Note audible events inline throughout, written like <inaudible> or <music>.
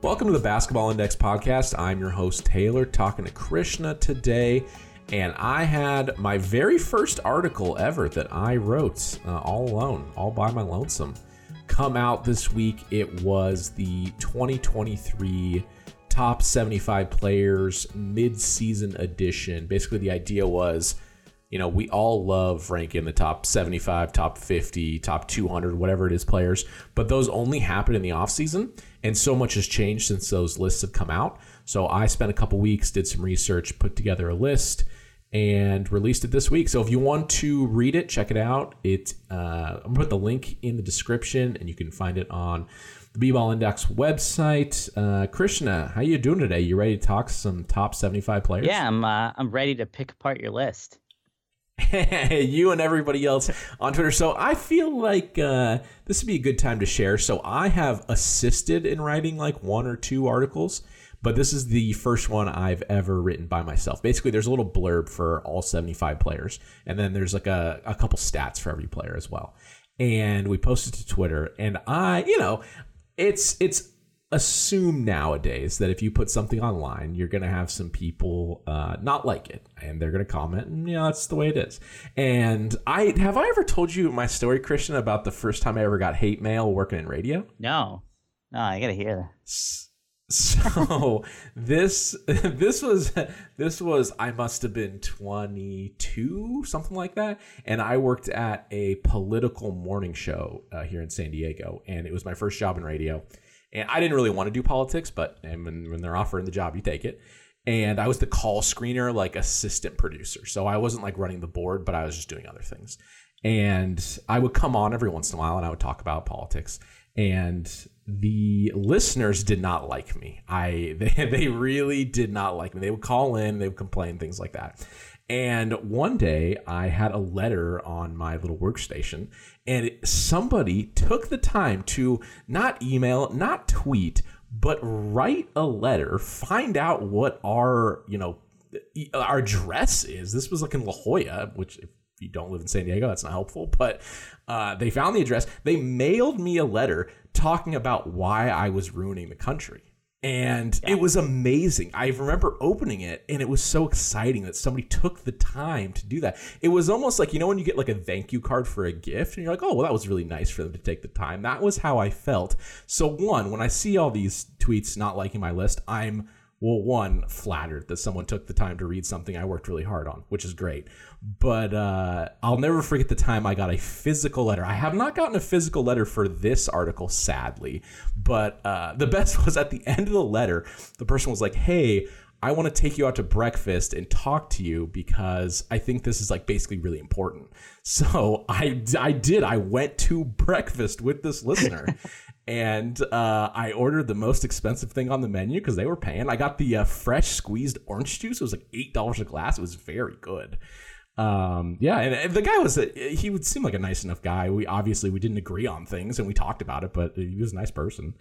Welcome to the Basketball Index podcast. I'm your host, Taylor, talking to Krishna today. And I had my very first article ever that I wrote uh, all alone, all by my lonesome, come out this week. It was the 2023 top 75 players mid-season edition. Basically, the idea was you know, we all love ranking the top 75, top 50, top 200, whatever it is players, but those only happen in the offseason. And so much has changed since those lists have come out. So I spent a couple weeks, did some research, put together a list, and released it this week. So if you want to read it, check it out. It uh, I'm gonna put the link in the description, and you can find it on the B-Ball Index website. Uh, Krishna, how you doing today? You ready to talk some top 75 players? Yeah, I'm. Uh, I'm ready to pick apart your list. <laughs> you and everybody else on Twitter. So I feel like uh, this would be a good time to share. So I have assisted in writing like one or two articles, but this is the first one I've ever written by myself. Basically, there's a little blurb for all 75 players, and then there's like a, a couple stats for every player as well. And we posted to Twitter, and I, you know, it's it's assume nowadays that if you put something online, you're going to have some people uh, not like it, and they're going to comment, and know that's the way it is. And I have I ever told you my story, Krishna, about the first time I ever got hate mail working in radio? No, no, I got to hear. So <laughs> this <laughs> this was this was I must have been 22 something like that and I worked at a political morning show uh, here in San Diego and it was my first job in radio and I didn't really want to do politics, but when, when they're offering the job, you take it. And I was the call screener, like assistant producer. So I wasn't like running the board, but I was just doing other things. And I would come on every once in a while and I would talk about politics. And the listeners did not like me. I <laughs> they, they really did not like me. They would call in, they would complain, things like that. And one day I had a letter on my little workstation, and somebody took the time to not email, not tweet, but write a letter, find out what our, you know, our address is. This was like in La Jolla, which if you don't live in San Diego, that's not helpful. But uh, they found the address. They mailed me a letter talking about why I was ruining the country and yeah. it was amazing. I remember opening it and it was so exciting that somebody took the time to do that. It was almost like you know when you get like a thank you card for a gift and you're like, "Oh, well that was really nice for them to take the time." That was how I felt. So one, when I see all these tweets not liking my list, I'm well, one, flattered that someone took the time to read something I worked really hard on, which is great. But uh, I'll never forget the time I got a physical letter. I have not gotten a physical letter for this article, sadly. But uh, the best <laughs> was at the end of the letter, the person was like, hey, I want to take you out to breakfast and talk to you because I think this is like basically really important. <laughs> So I, I did. I went to breakfast with this listener <laughs> and uh, I ordered the most expensive thing on the menu because they were paying. I got the uh, fresh squeezed orange juice. It was like eight dollars a glass. It was very good. Um, yeah, and, the guy was he would seem like a nice enough guy. We obviously we didn't agree on things and we talked about it, but he was a nice person.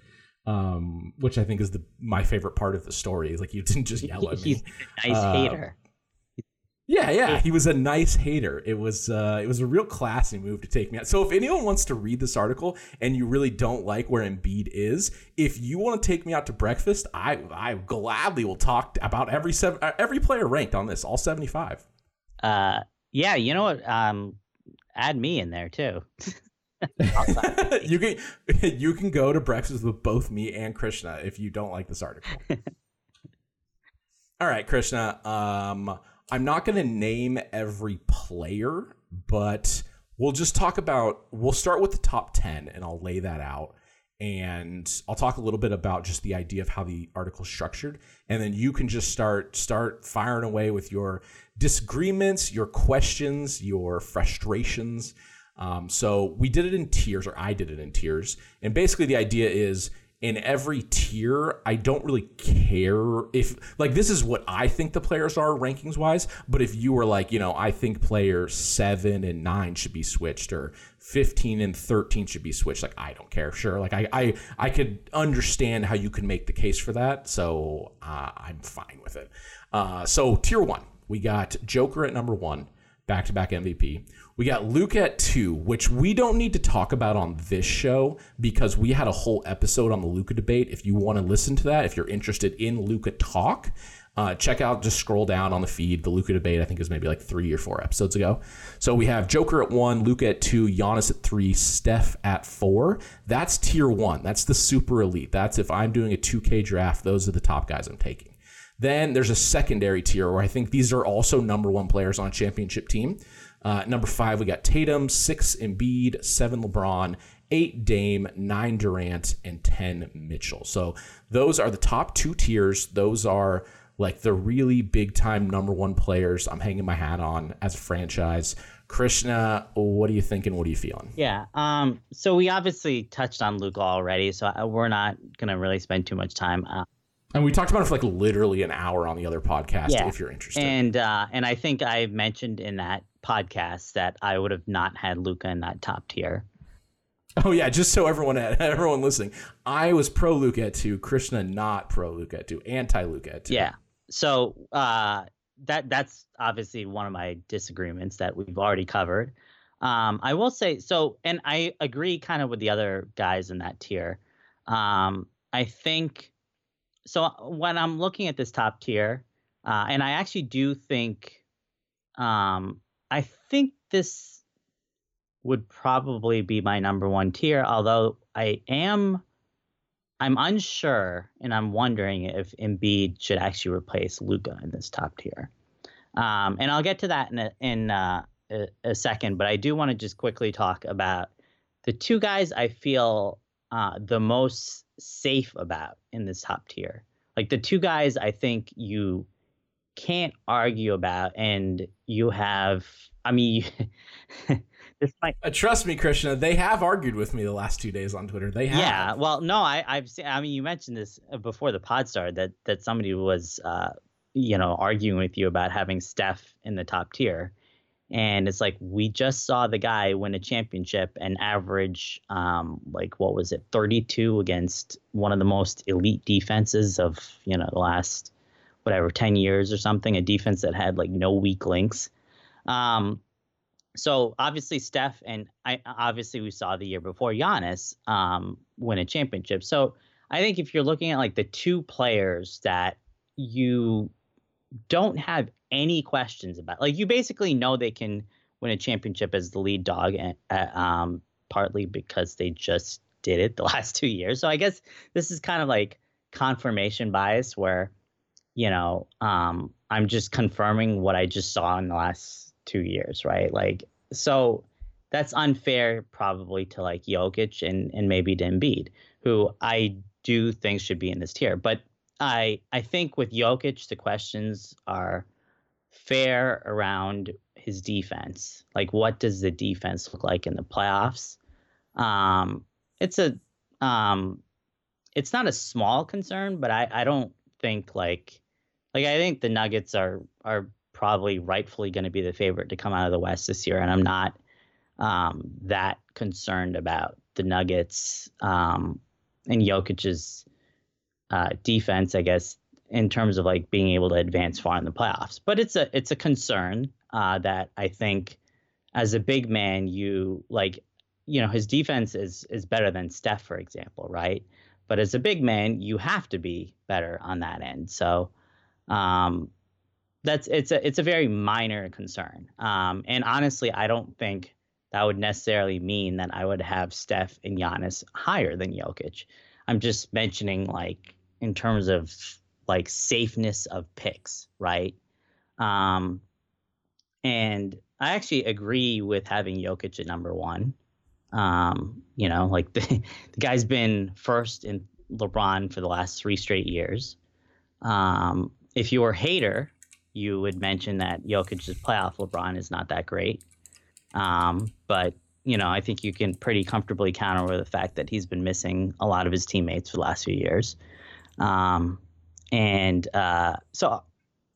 Um, which I think is the my favorite part of the story. Like you didn't just yell at me. <laughs> He's a nice uh, hater. Yeah, yeah, he was a nice hater. It was uh, it was a real classy move to take me out. So if anyone wants to read this article and you really don't like where Embiid is, if you want to take me out to breakfast, I I gladly will talk about every seven uh, every player ranked on this, all seventy five. Uh, yeah, you know what? Um, add me in there too. <laughs> you can <laughs> you can go to breakfast with both me and Krishna if you don't like this article. <laughs> All right, Krishna. Um, I'm not going to name every player, but we'll just talk about. We'll start with the top ten, and I'll lay that out, and I'll talk a little bit about just the idea of how the article is structured, and then you can just start start firing away with your disagreements, your questions, your frustrations. Um, so we did it in tiers, or I did it in tiers, and basically the idea is in every tier, I don't really care if like this is what I think the players are rankings wise. But if you were like, you know, I think players seven and nine should be switched, or fifteen and thirteen should be switched, like I don't care. Sure, like I I I could understand how you can make the case for that, so uh, I'm fine with it. Uh, so tier one, we got Joker at number one. back to back MVP. We got Luka at two, which we don't need to talk about on this show because we had a whole episode on the Luka debate. If you want to listen to that, if you're interested in Luka talk, uh, check out, just scroll down on the feed. The Luka debate, I think, is maybe like three or four episodes ago. So we have Joker at one, Luka at two, Giannis at three, Steph at four. That's tier one. That's the super elite. That's if I'm doing a 2K draft, those are the top guys I'm taking. Then there's a secondary tier where I think these are also number one players on a championship team. Uh, number five, we got Tatum, six Embiid, seven LeBron, eight Dame, nine Durant, and 10 Mitchell. So those are the top two tiers. Those are like the really big time number one players I'm hanging my hat on as a franchise. Krishna, what are you thinking? What are you feeling? Yeah. Um. So we obviously touched on Luka already, so we're not gonna really spend too much time. Uh, and we talked about it for like literally an hour on the other podcast. Yeah. If you're interested, and uh, and I think I mentioned in that podcast that I would have not had Luka in that top tier. Oh yeah, just so everyone had, <laughs> everyone listening, I was pro Luka at two, Krishna not pro Luka at two, anti Luka at two. Yeah, so uh, that that's obviously one of my disagreements that we've already covered. Um, I will say so, and I agree kind of with the other guys in that tier. Um, I think so. When I'm looking at this top tier, uh, and I actually do think, um, I think this would probably be my number one tier. Although I am I'm unsure, and I'm wondering if Embiid should actually replace Luka in this top tier. Um, and I'll get to that in a, in uh, a, a second, but I do want to just quickly talk about the two guys I feel uh, the most safe about in this top tier. Like the two guys I think you can't argue about, and you have. I mean, <laughs> this might. Uh, trust me, Krishna. They have argued with me the last two days on Twitter. They have. Yeah. Well, no, I, I've seen. I mean, you mentioned this uh, before the pod started that that somebody was, uh, you know, arguing with you about having Steph in the top tier, and it's like we just saw the guy win a championship and average, um, like what was it, 32 against one of the most elite defenses of you know the last whatever 10 years or something, a defense that had like no weak links. Um, so obviously Steph and I obviously we saw the year before Giannis um, win a championship. So I think if you're looking at like the two players that you don't have any questions about, like you basically know they can win a championship as the lead dog, and, uh, um, partly because they just did it the <laughs> last two years. So I guess this is kind of like confirmation bias where, you know, um, I'm just confirming what I just saw in the last two years, right? Like, so that's unfair probably to like Jokic and, and maybe to Embiid, who I do think should be in this tier. But I I think with Jokic, the questions are fair around his defense. Like, what does the defense look like in the playoffs? Um, it's a um, it's not a small concern, but I, I don't think like like I think the Nuggets are are probably rightfully going to be the favorite to come out of the West this year, and I'm not um, that concerned about the Nuggets um, and Jokic's uh, defense, I guess, in terms of like being able to advance far in the playoffs. But it's a it's a concern uh, that I think as a big man, you like, you know, his defense is is better than Steph, for example, right? But as a big man, you have to be better on that end. So um, that's it's a it's a very minor concern. Um, and honestly, I don't think that would necessarily mean that I would have Steph and Giannis higher than Jokic. I'm just mentioning like in terms of like safeness of picks, right? Um, and I actually agree with having Jokic at number one. Um, you know, like <laughs> the, the guy's been first in LeBron for the last three straight years. Um, if you're a hater, you would mention that Jokic's playoff LeBron is not that great. Um, but you know, I think you can pretty comfortably counter with the fact that he's been missing a lot of his teammates for the last few years. Um, and uh, so,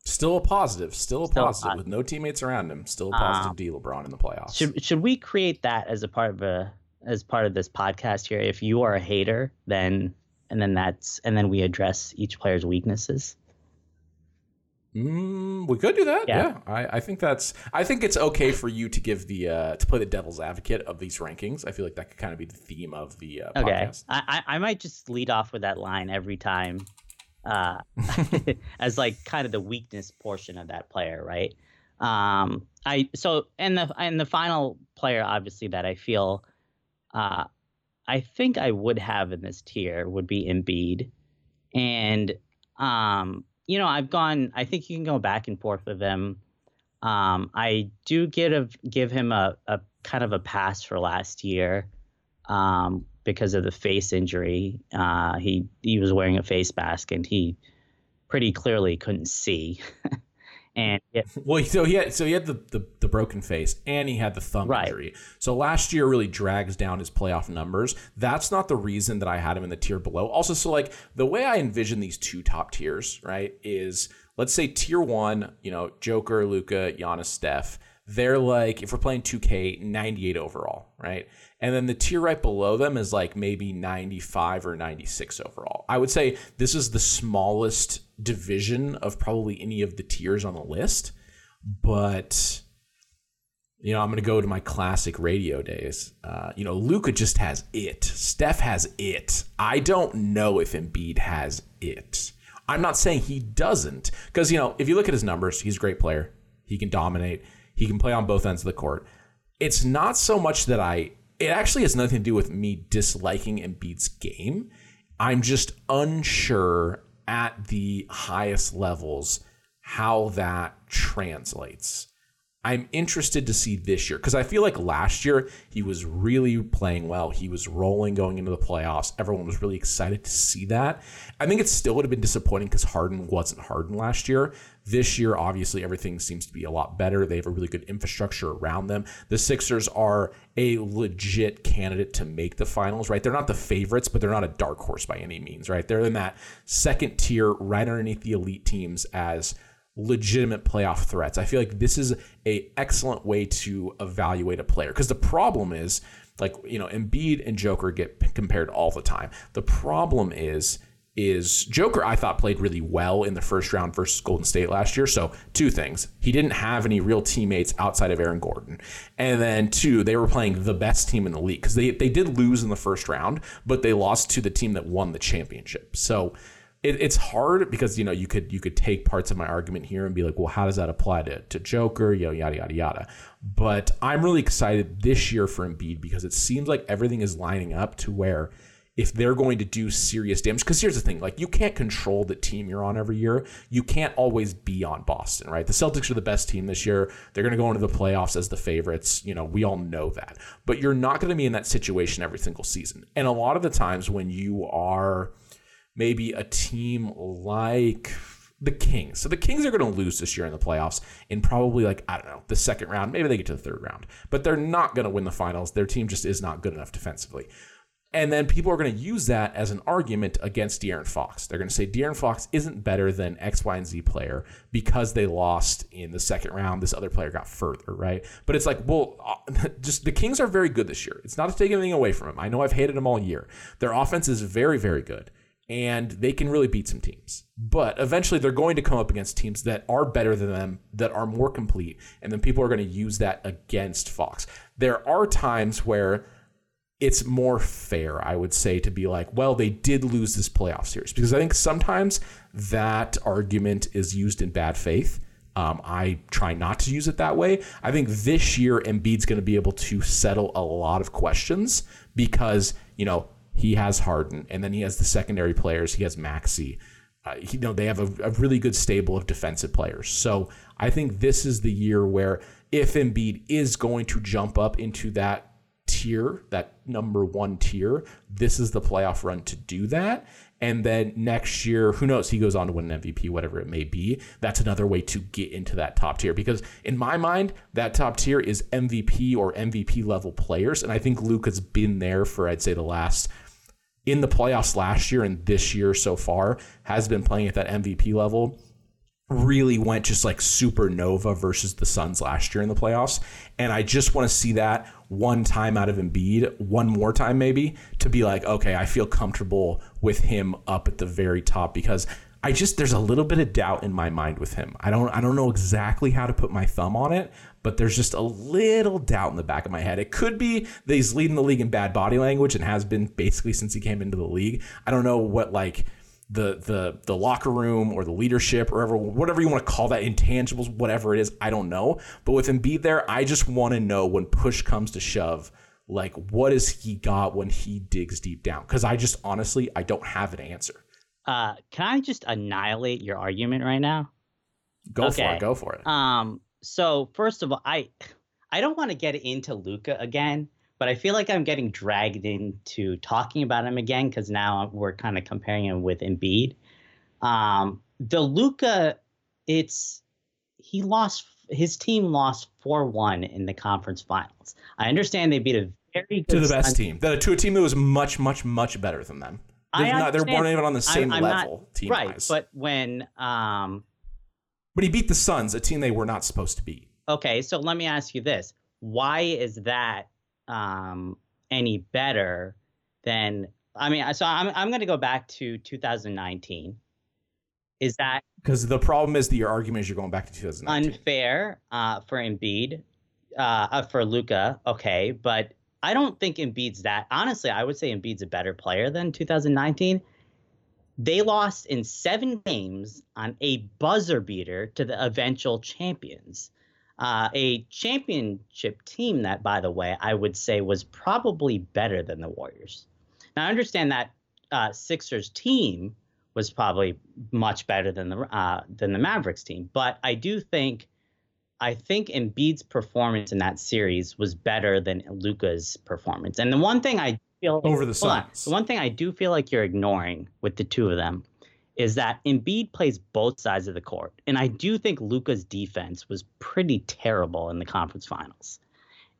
still a positive, still a still positive with no teammates around him. Still a positive um, D LeBron in the playoffs. Should should we create that as a part of a as part of this podcast here? If you are a hater, then and then that's and then we address each player's weaknesses. Mm, we could do that. Yeah, yeah. I, I think that's. I think it's okay for you to give the uh, to play the devil's advocate of these rankings. I feel like that could kind of be the theme of the uh, okay. podcast. I I might just lead off with that line every time, uh, <laughs> as like kind of the weakness portion of that player, right? Um, I so and the and the final player, obviously, that I feel, uh, I think I would have in this tier would be Embiid, and um, you know, I've gone. I think you can go back and forth with him. Um, I do get a, give him a, a kind of a pass for last year um, because of the face injury. Uh, he he was wearing a face mask and he pretty clearly couldn't see. <laughs> and <laughs> it, well, so he had so he had the, the, the broken face and he had the thumb right. injury. So last year really drags down his playoff numbers. That's not the reason that I had him in the tier below. Also, so like the way I envision these two top tiers, right, is let's say tier one, you know, Joker, Luka, Giannis, Steph. They're like if we're playing 2K, 98 overall, right? And then the tier right below them is like maybe 95 or 96 overall. I would say this is the smallest division of probably any of the tiers on the list. But, you know, I'm going to go to my classic radio days. Uh, you know, Luka just has it. Steph has it. I don't know if Embiid has it. I'm not saying he doesn't. Because, you know, if you look at his numbers, he's a great player. He can dominate, he can play on both ends of the court. It's not so much that I it actually has nothing to do with me disliking Embiid's game. I'm just unsure at the highest levels how that translates. I'm interested to see this year because I feel like last year he was really playing well. He was rolling going into the playoffs. Everyone was really excited to see that. I think it still would have been disappointing because Harden wasn't Harden last year. This year, obviously, everything seems to be a lot better. They have a really good infrastructure around them. The Sixers are a legit candidate to make the finals, right? They're not the favorites, but they're not a dark horse by any means, right? They're in that second tier, right underneath the elite teams as legitimate playoff threats. I feel like this is a excellent way to evaluate a player because the problem is like you know Embiid and Joker get compared all the time. The problem is is Joker I thought played really well in the first round versus Golden State last year. So two things. He didn't have any real teammates outside of Aaron Gordon. And then two, they were playing the best team in the league because they, they did lose in the first round, but they lost to the team that won the championship. So it, it's hard because you know you could you could take parts of my argument here and be like, well, how does that apply to, to Joker? You know, yada yada yada. But I'm really excited this year for Embiid because it seems like everything is lining up to where if they're going to do serious damage, because here's the thing, like you can't control the team you're on every year. You can't always be on Boston, right? The Celtics are the best team this year. They're going to go into the playoffs as the favorites. You know, we all know that. But you're not going to be in that situation every single season. And a lot of the times when you are maybe a team like the Kings. So the Kings are going to lose this year in the playoffs in probably like, I don't know, the second round. Maybe they get to the third round, but they're not going to win the finals. Their team just is not good enough defensively. And then people are going to use that as an argument against De'Aaron Fox. They're going to say De'Aaron Fox isn't better than X, Y, and Z player because they lost in the second round. This other player got further, right? But it's like, well, <laughs> just the Kings are very good this year. It's not to take anything away from them. I know I've hated them all year. Their offense is very, very good and they can really beat some teams. But eventually they're going to come up against teams that are better than them, that are more complete, and then people are going to use that against Fox. There are times where it's more fair, I would say, to be like, well, they did lose this playoff series. Because I think sometimes that argument is used in bad faith. Um, I try not to use it that way. I think this year Embiid's going to be able to settle a lot of questions because, you know, he has Harden, and then he has the secondary players. He has Maxey. Uh, you know, they have a, a, really good stable of defensive players. So I think this is the year where if Embiid is going to jump up into that tier, that number one tier, this is the playoff run to do that. And then next year, who knows? He goes on to win an MVP, whatever it may be. That's another way to get into that top tier. Because in my mind, that top tier is MVP or MVP level players. And I think Luke has been there for, I'd say, the last in the playoffs last year and this year so far has been playing at that MVP level. Really went just like supernova versus the Suns last year in the playoffs. And I just want to see that one time out of Embiid, one more time maybe, to be like, okay, I feel comfortable with him up at the very top because I just there's a little bit of doubt in my mind with him. I don't I don't know exactly how to put my thumb on it, but there's just a little doubt in the back of my head. It could be that he's leading the league in bad body language and has been basically since he came into the league. I don't know what like the the the locker room or the leadership or whatever whatever you want to call that intangibles whatever it is I don't know but with Embiid there I just want to know when push comes to shove like what has he got when he digs deep down because I just honestly I don't have an answer uh, can I just annihilate your argument right now? Go okay. for it. Go for it. Um. So first of all, I I don't want to get into Luka again, but I feel like I'm getting dragged into talking about him again because now we're kind of comparing him with Embiid. Um, the Luka, it's he lost. His team lost four one in the conference finals. I understand they beat a very to the best team, the, to a team that was much, much, much better than them. They're, not, they're weren't even on the same I'm, I'm level team right, wise. But when um, but he beat the Suns, a team they were not supposed to beat. Okay, so let me ask you this: Why is that um, any better than? I mean, so I'm I'm going to go back to 2019. Is that because the problem is that your argument is you're going back to 2019 unfair uh, for Embiid, uh, uh, for Luka. Okay, but I don't think Embiid's that. Honestly, I would say Embiid's a better player than 2019. They lost in seven games on a buzzer beater to the eventual champions. Uh, a championship team that, by the way, I would say was probably better than the Warriors. Now, I understand that uh, Sixers team was probably much better than the uh, than the Mavericks team, but I do think I think Embiid's performance in that series was better than Luka's performance. And the one thing I feel over the Suns, the one thing I do feel like you're ignoring with the two of them is that Embiid plays both sides of the court, and I do think Luka's defense was pretty terrible in the conference finals.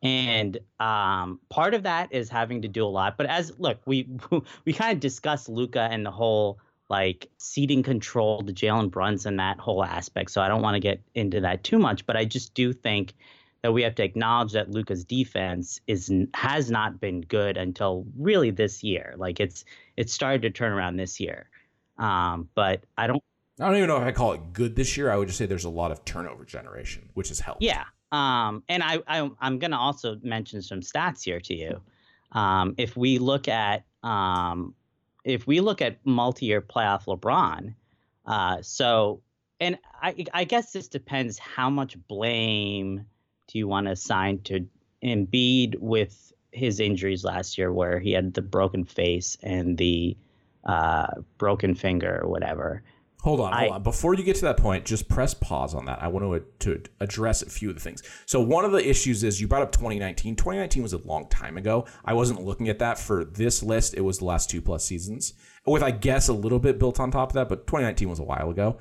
And um, part of that is having to do a lot. But as look, we <laughs> we kind of discussed Luka and the whole like ceding control to Jalen Brunson, that whole aspect. So I don't want to get into that too much, but I just do think that we have to acknowledge that Luka's defense is has not been good until really this year. Like it's it started to turn around this year, um, but I don't. I don't even know if I call it good this year. I would just say there's a lot of turnover generation, which has helped. Yeah, um, and I, I am going to also mention some stats here to you. Um, if we look at um, if we look at multi-year playoff LeBron, uh, so and I, I guess this depends how much blame do you want to assign to Embiid with his injuries last year, where he had the broken face and the uh, broken finger or whatever. Hold on, hold I, on. Before you get to that point, just press pause on that. I want to, to address a few of the things. So one of the issues is you brought up 2019. 2019 was a long time ago. I wasn't looking at that for this list. It was the last two plus seasons, with I guess a little bit built on top of that. But 2019 was a while ago.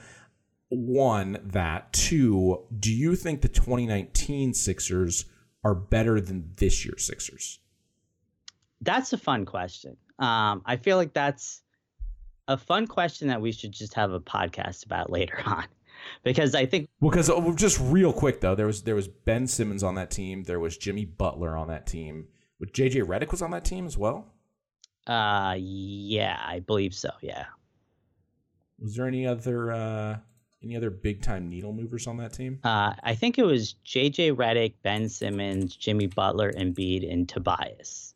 One that. Two. Do you think the 2019 Sixers are better than this year's Sixers? That's a fun question. Um, I feel like that's a fun question that we should just have a podcast about later <laughs> on because I think Well because oh, just real quick though there was there was Ben Simmons on that team there was Jimmy Butler on that team with JJ Redick was on that team as well uh yeah I believe so yeah was there any other uh any other big time needle movers on that team uh I think it was JJ Redick Ben Simmons Jimmy Butler Embiid and Tobias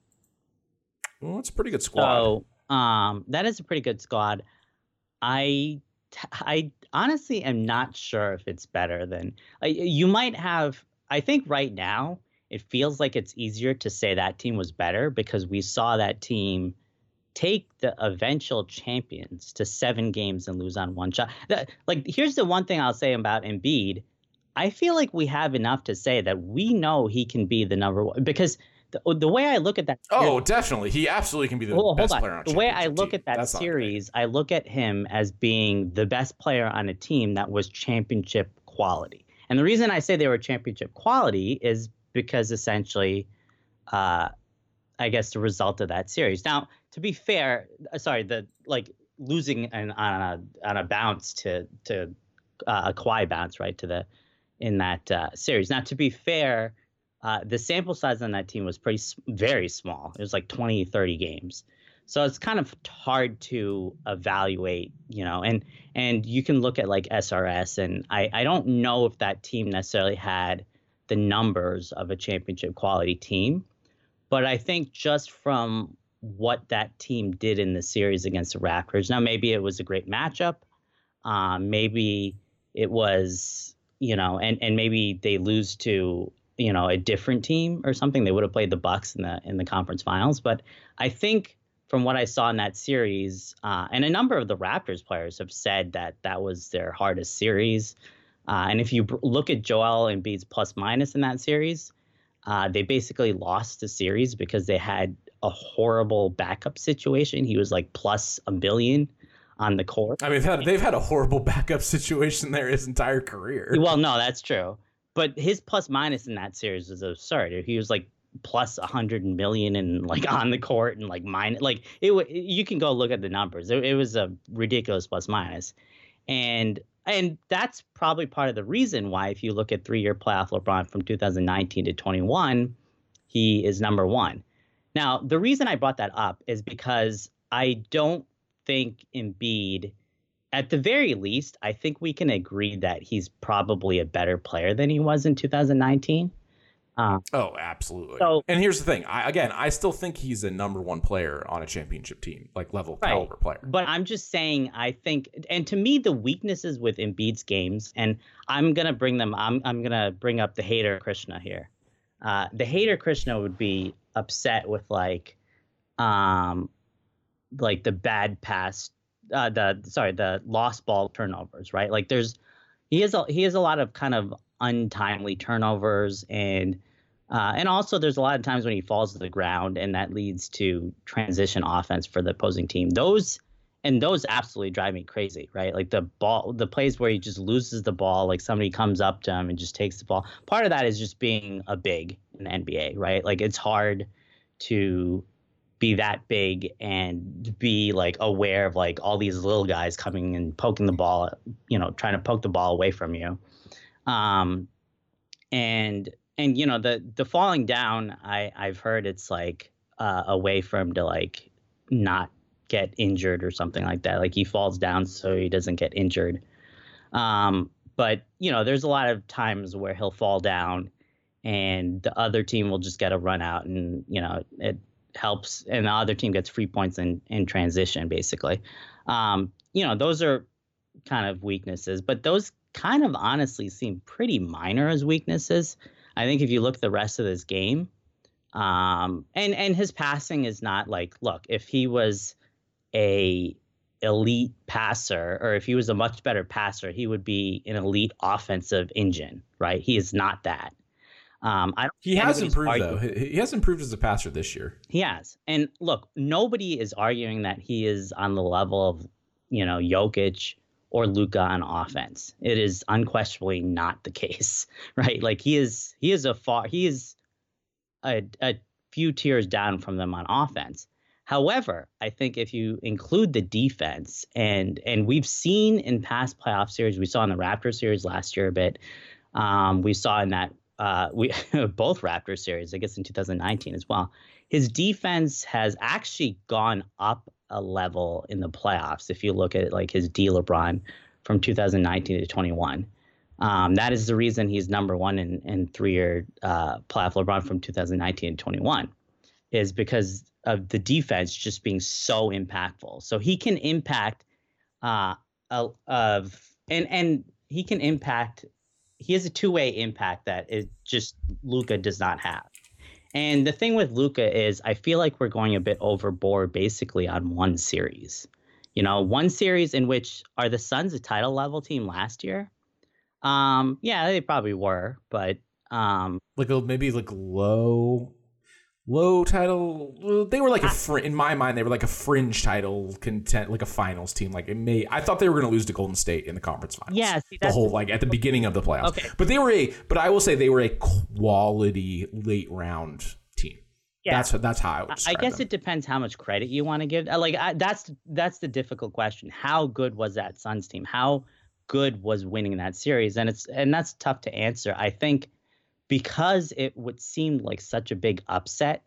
well that's a pretty good squad so um, that is a pretty good squad. I I honestly am not sure if it's better than uh, you might have. I think right now it feels like it's easier to say that team was better because we saw that team take the eventual champions to seven games and lose on one shot. The, like, here's the one thing I'll say about Embiid. I feel like we have enough to say that we know he can be the number one because the, the way I look at that. Oh, definitely, he absolutely can be the well, best player on. The The way I look team. at that That's series, I look at him as being the best player on a team that was championship quality. And the reason I say they were championship quality is because essentially, uh, I guess the result of that series. Now, to be fair, uh, sorry, the like losing an, on a on a bounce to to uh, a Kawhi bounce right to the in that uh, series. Now, to be fair uh, the sample size on that team was pretty very small. It was like 20, 30 games. So it's kind of hard to evaluate, you know, and and you can look at like SRS, and I I don't know if that team necessarily had the numbers of a championship quality team, but I think just from what that team did in the series against the Raptors. Now maybe it was a great matchup, um, maybe it was you know, and and maybe they lose to you know a different team or something. They would have played the Bucks in the in the conference finals, but I think from what I saw in that series, uh, and a number of the Raptors players have said that that was their hardest series. Uh, and if you look at Joel Embiid's plus minus in that series, uh, they basically lost the series because they had a horrible backup situation. He was like plus a billion on the court. I mean, they've had, they've had a horrible <laughs> backup situation there his entire career. Well, no, that's true. But his plus minus in that series is absurd. He was like plus a hundred million and like on the court and like minus like it. You can go look at the numbers. It, it was a ridiculous plus minus, and and that's probably part of the reason why if you look at three-year playoff LeBron from 2019 to 21, he is number one. Now the reason I brought that up is because I don't think Embiid, at the very least, I think we can agree that he's probably a better player than he was in 2019. Uh, oh, absolutely. So, and here's the thing. I, again, I still think he's a number one player on a championship team, like level right. caliber player. But I'm just saying, I think, and to me, the weaknesses with Embiid's games, and I'm gonna bring them. I'm I'm gonna bring up the hater Krishna here. Uh, the hater Krishna would be upset with like, um, like the bad pass, uh, the sorry, the lost ball turnovers, right? Like there's he has a he has a lot of kind of untimely turnovers and uh, and also there's a lot of times when he falls to the ground and that leads to transition offense for the opposing team. Those and those absolutely drive me crazy, right? Like the ball, the plays where he just loses the ball, like somebody comes up to him and just takes the ball. Part of that is just being a big in the NBA, right? Like it's hard to be that big and be like aware of like all these little guys coming and poking the ball, you know, trying to poke the ball away from you. Um, and and you know the the falling down, I I've heard it's like uh, a way for him to like not get injured or something like that. Like he falls down so he doesn't get injured. Um, but you know, there's a lot of times where he'll fall down and the other team will just get a run out and you know it helps, and the other team gets free points in in transition, basically. Um, you know, those are kind of weaknesses, but those kind of honestly seem pretty minor as weaknesses. I think if you look the rest of this game, um, and and his passing is not like, look, if he was a elite passer, or if he was a much better passer, he would be an elite offensive engine, right? He is not that. Um, I he has improved arguing. though. He has improved as a passer this year. He has, and look, nobody is arguing that he is on the level of you know Jokic or Luka on offense. It is unquestionably not the <laughs> case, right? Like he is, he is a far, he is a, a few tiers down from them on offense. However, I think if you include the defense and and we've seen in past playoff series, we saw in the Raptors series last year a bit. Um, we saw in that uh, we <laughs> both Raptors series, I guess in 2019 as well. His defense has actually gone up a level in the playoffs. If you look at like his D LeBron from 2019 to 21, um, that is the reason he's number one in in three year uh, playoff LeBron from 2019 to 21, is because of the defense just being so impactful. So he can impact uh, of and and he can impact he has a two way impact that is just Luka does not have. And the thing with Luka is, I feel like we're going a bit overboard basically on one series. You know, one series in which are the Suns a title level team last year? Um, yeah, they probably were, but um, like maybe like low low title. They were like a fr- in my mind they were like a fringe title content, like a finals team. Like it may I thought they were going to lose to Golden State in the conference finals. Yeah, see, the whole like at the beginning of the playoffs. Okay, but they were a but I will say they were a quality late round team. Yeah, that's that's how I would. I guess them. it depends how much credit you want to give. Uh, like I, that's that's the difficult question. How good was that Suns team? How good was winning that series? And it's and that's tough to answer. I think because it would seem like such a big upset,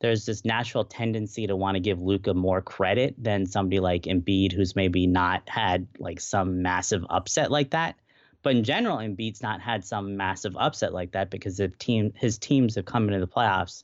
there's this natural tendency to want to give Luka more credit than somebody like Embiid, who's maybe not had like some massive upset like that. But in general, Embiid's not had some massive upset like that because the team his teams have come into the playoffs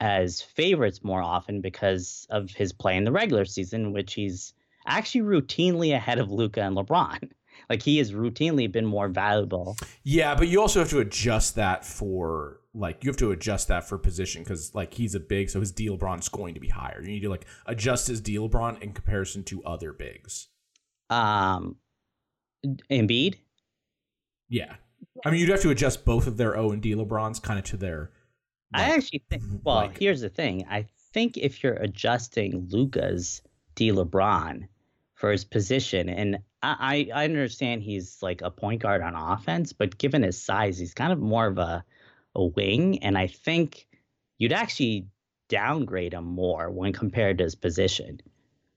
as favorites more often because of his play in the regular season, which he's actually routinely ahead of Luka and LeBron. Like he has routinely been more valuable. Yeah, but you also have to adjust that for like you have to adjust that for position because like he's a big, so his D LeBron's going to be higher. You need to like adjust his D LeBron in comparison to other bigs. Um, Embiid. Yeah, I mean you'd have to adjust both of their O and D LeBrons kind of to their. Like, I actually think. Well, like, here's the thing. I think if you're adjusting Luka's D LeBron for his position, and I, I understand he's like a point guard on offense, but given his size, he's kind of more of a a wing, and I think you'd actually downgrade him more when compared to his position.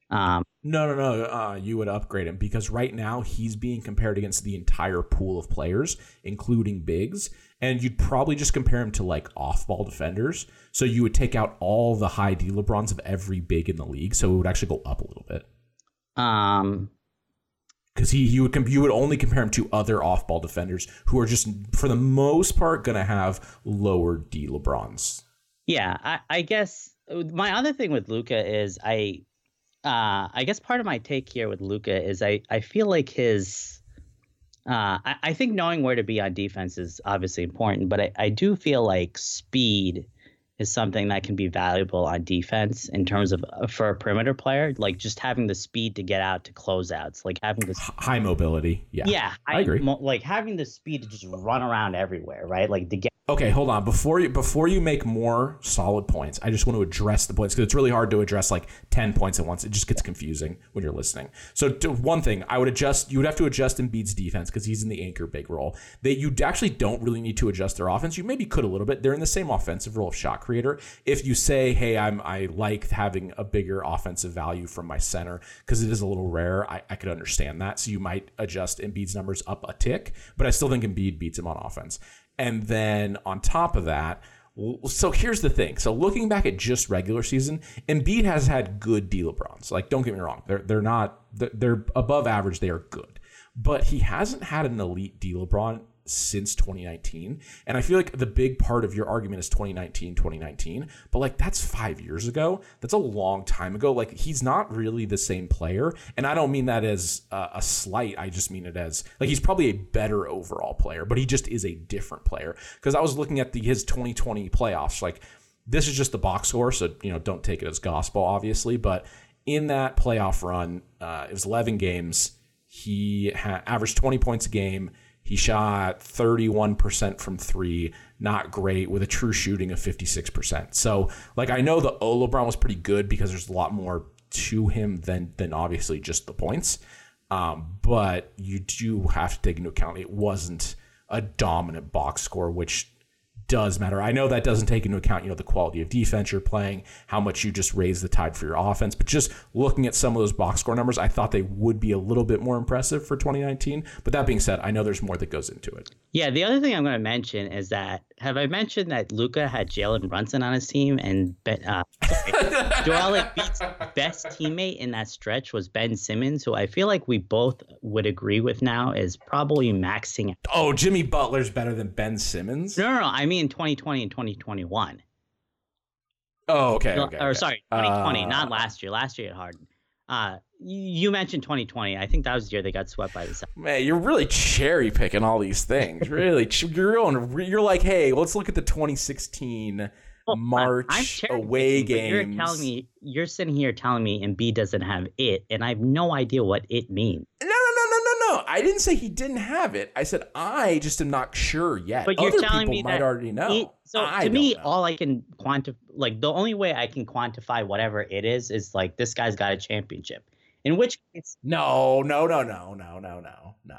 Um, no, no, no. Uh, you would upgrade him because right now he's being compared against the entire pool of players, including bigs, and you'd probably just compare him to like off-ball defenders. So you would take out all the high D LeBrons of every big in the league, so it would actually go up a little bit. Um, because he you would you would only compare him to other off ball defenders who are just for the most part going to have lower D LeBrons. Yeah, I, I, guess my other thing with Luka is I, uh, I guess part of my take here with Luka is I I feel like his. Uh, I, I think knowing where to be on defense is obviously important, but I, I do feel like speed is something that can be valuable on defense in terms of uh, for a perimeter player, like just having the speed to get out to closeouts, like having this high mobility. Yeah, yeah, I, I agree. Mo- like having the speed to just run around everywhere, right? Like to get Okay, hold on. Before you before you make more solid points, I just want to address the points because it's really hard to address like ten points at once. It just gets confusing when you're listening. So one thing, I would adjust. You would have to adjust Embiid's defense because he's in the anchor big role. That you actually don't really need to adjust their offense. You maybe could a little bit. They're in the same offensive role of shot creator. If you say, "Hey, I'm I like having a bigger offensive value from my center because it is a little rare," I, I could understand that. So you might adjust Embiid's numbers up a tick, but I still think Embiid beats him on offense. And then on top of that, so here's the thing. So looking back at just regular season, Embiid has had good D LeBrons. Like, don't get me wrong, they're they're not they're above average. They are good, but he hasn't had an elite D LeBron since 2019. And I feel like the big part of your argument is 2019, 2019. But like that's five years ago. That's a long time ago. Like he's not really the same player. And I don't mean that as a, slight. I just mean it as like he's probably a better overall player, but he just is a different player. Because I was looking at the his 2020 playoffs. Like this is just the box score, so you know don't take it as gospel, obviously. But in that playoff run, uh, it was 11 games. He ha- averaged 20 points a game. He shot 31% from three, not great, with a true shooting of 56%. So, like, I know the O LeBron was pretty good because there's a lot more to him than than obviously just the points. Um, but you do have to take into account it wasn't a dominant box score, which does matter. I know that doesn't take into account, you know, the quality of defense you're playing, how much you just raise the tide for your offense, but just looking at some of those box score numbers, I thought they would be a little bit more impressive for 2019. But that being said, I know there's more that goes into it. Yeah, the other thing I'm going to mention is that have I mentioned that Luka had Jalen Brunson on his team and ben, uh, <laughs> Joel Embiid's best teammate in that stretch was Ben Simmons, who I feel like we both would agree with now is probably maxing. Oh, Jimmy Butler's better than Ben Simmons? No, no, no I mean 2020 and 2021. Oh, okay. okay or sorry, 2020, uh, not last year. Last year at Harden. Uh, you mentioned 2020. I think that was the year they got swept by the Celtics. Man, you're really cherry picking all these things. <laughs> really, you're going. You're like, hey, let's look at the 2016 well, March away games. You're telling me you're sitting here telling me Embiid doesn't have it, and I have no idea what it means. No, no. I didn't say he didn't have it. I said I just am not sure yet. But you're Other telling me might that already know. It, so I to me, know. all I can quantify, like the only way I can quantify whatever it is, is like this guy's got a championship in which case, no, no, no, no, no, no, no, no.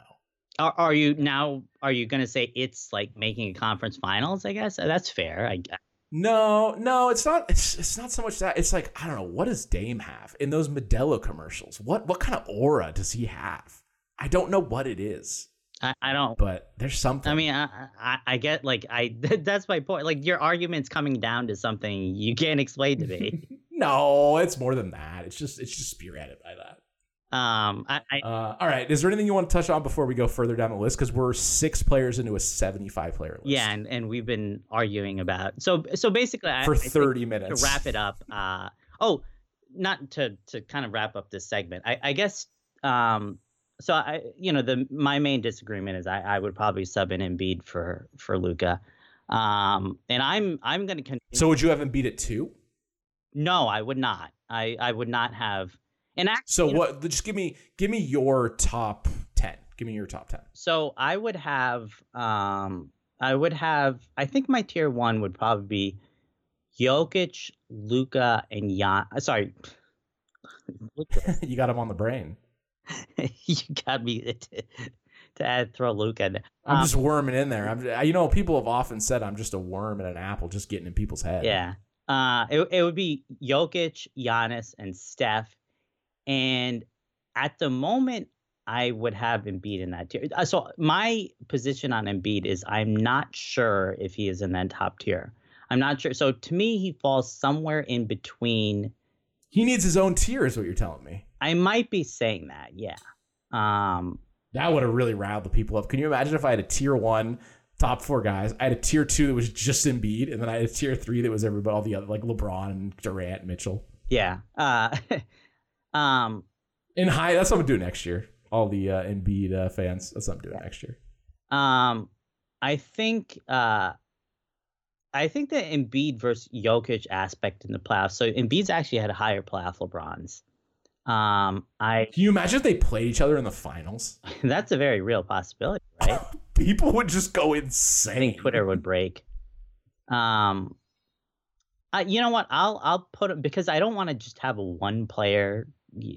Are, are you now? Are you going to say it's like making a conference finals? I guess that's fair. I guess. No, no, it's not. It's it's not so much that. It's like I don't know. What does Dame have in those Modelo commercials? What what kind of aura does he have? I don't know what it is. I, I don't. But there's something. I mean, I, I, I get like I. <laughs> That's my point. Like your argument's coming down to something you can't explain to me. <laughs> no, it's more than that. It's just it's just spearheaded by that. Um, I, I Uh, all right. Is there anything you want to touch on before we go further down the list? Because we're six players into a 75 player list. yeah, and, and we've been arguing about so so basically I, for I think 30 to minutes. wrap it up. Uh, oh, not to to kind of wrap up this segment. I, I guess um, so. I you know the my main disagreement is I, I would probably sub in Embiid for for Luka. Um, and I'm I'm going to continue. So would you have him beat it too? no, I would not. I I would not have. And actually, So you know, what? Just give me give me your top 10. Give me your top 10. So I would have, um, I would have. I think my tier one would probably be Jokic, Luka, and Jan. Sorry, <laughs> you got him on the brain. <laughs> you got me to, to add throw Luka. in. I'm Um, just worming in there. I'm, you know, people have often said I'm just a worm in an apple, just getting in people's head. Yeah. Uh, it, it would be Jokic, Giannis, and Steph. And at the moment, I would have Embiid in that tier. Uh, So my position on Embiid is I'm not sure if he is in that top tier. I'm not sure. So to me, he falls somewhere in between. He needs his own tier, is what you're telling me. I might be saying that, yeah. Um, That would have really riled the people up. Can you imagine if I had a tier one top four guys? I had a tier two that was just Embiid, and then I had a tier three that was everybody, all the other like LeBron and Durant, Mitchell. yeah. Uh, <laughs> um, In high, that's what I'm doing next year. All the uh, Embiid uh, fans, that's what I'm doing next year. Um, I think uh, I think the Embiid versus Jokic aspect in the playoffs. So Embiid's actually had a higher playoff LeBron's. Um, I Can you imagine if they played each other in the finals? <laughs> that's a very real possibility, right? <laughs> People would just go I insane. think Twitter would break. Um, uh, you know what? I'll I'll put it because I don't want to just have a one player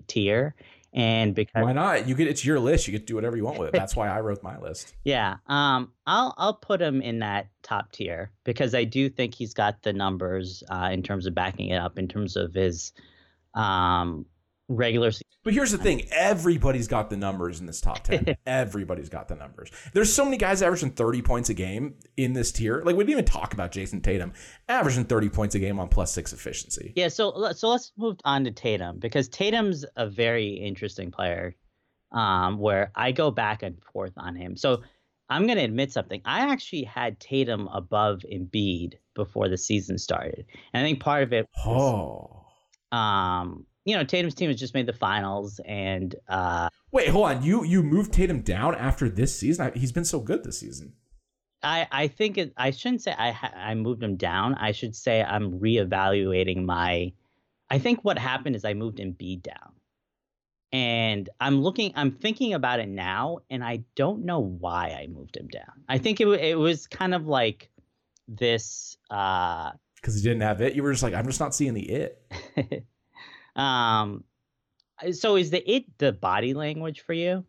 tier, and because Why not? You get it's your list. You get to do whatever you want with it. That's why I wrote my list. <laughs> Yeah. Um I'll I'll put him in that top tier because I do think he's got the numbers uh in terms of backing it up in terms of his um regular se- But here's the thing: everybody's got the numbers in this top ten. <laughs> everybody's got the numbers. There's so many guys averaging 30 points a game in this tier. Like we didn't even talk about Jayson Tatum averaging 30 points a game on plus six efficiency. Yeah, so so let's move on to Tatum because Tatum's a very interesting player um where I go back and forth on him. So I'm going to admit something. I actually had Tatum above Embiid before the season started. And I think part of it was, Oh, um you know, Tatum's team has just made the finals and uh wait, hold on. You you moved Tatum down after this season? He's been so good this season. I, I think it, I shouldn't say I ha- I moved him down. I should say I'm reevaluating my. I think what happened is I moved Embiid down, and I'm looking. I'm thinking about it now, and I don't know why I moved him down. I think it it was kind of like this. Uh, Because he didn't have it. You were just like, I'm just not seeing the it. <laughs> um, so is the it the body language for you?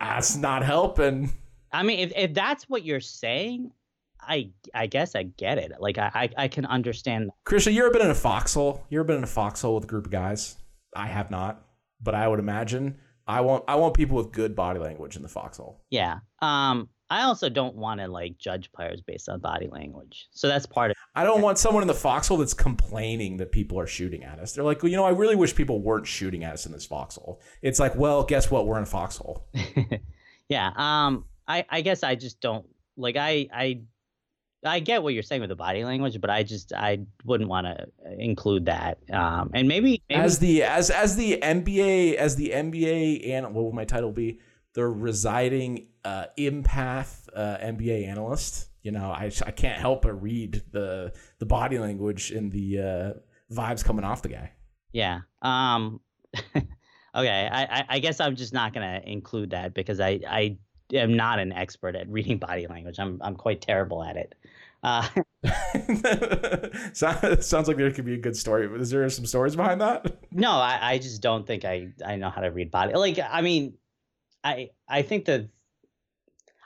That's not helping. I mean, if if that's what you're saying, I I guess I get it. Like I I, I can understand Krishna, you ever been in a foxhole? You ever been in a foxhole with a group of guys? I have not, but I would imagine I want I want people with good body language in the foxhole. Yeah. Um, I also don't want to like judge players based on body language. So that's part of I don't want someone in the foxhole that's complaining that people are shooting at us. They're like, well, you know, I really wish people weren't shooting at us in this foxhole. It's like, well, guess what? We're in a foxhole. <laughs> yeah. Um, I I guess I just don't like I I I get what you're saying with the body language, but I just I wouldn't want to include that. Um, and maybe, maybe As the as as the NBA as the NBA and what would my title be? The residing uh, empath uh, NBA analyst. You know, I I can't help but read the the body language and the uh, vibes coming off the guy. yeah. Um, <laughs> okay. I, I I guess I'm just not gonna include that because I I am not an expert at reading body language. I'm I'm quite terrible at it. Uh, <laughs> <laughs> Sounds like there could be a good story. Is there some stories behind that? No, I, I just don't think I, I know how to read body. Like, I mean, I I think that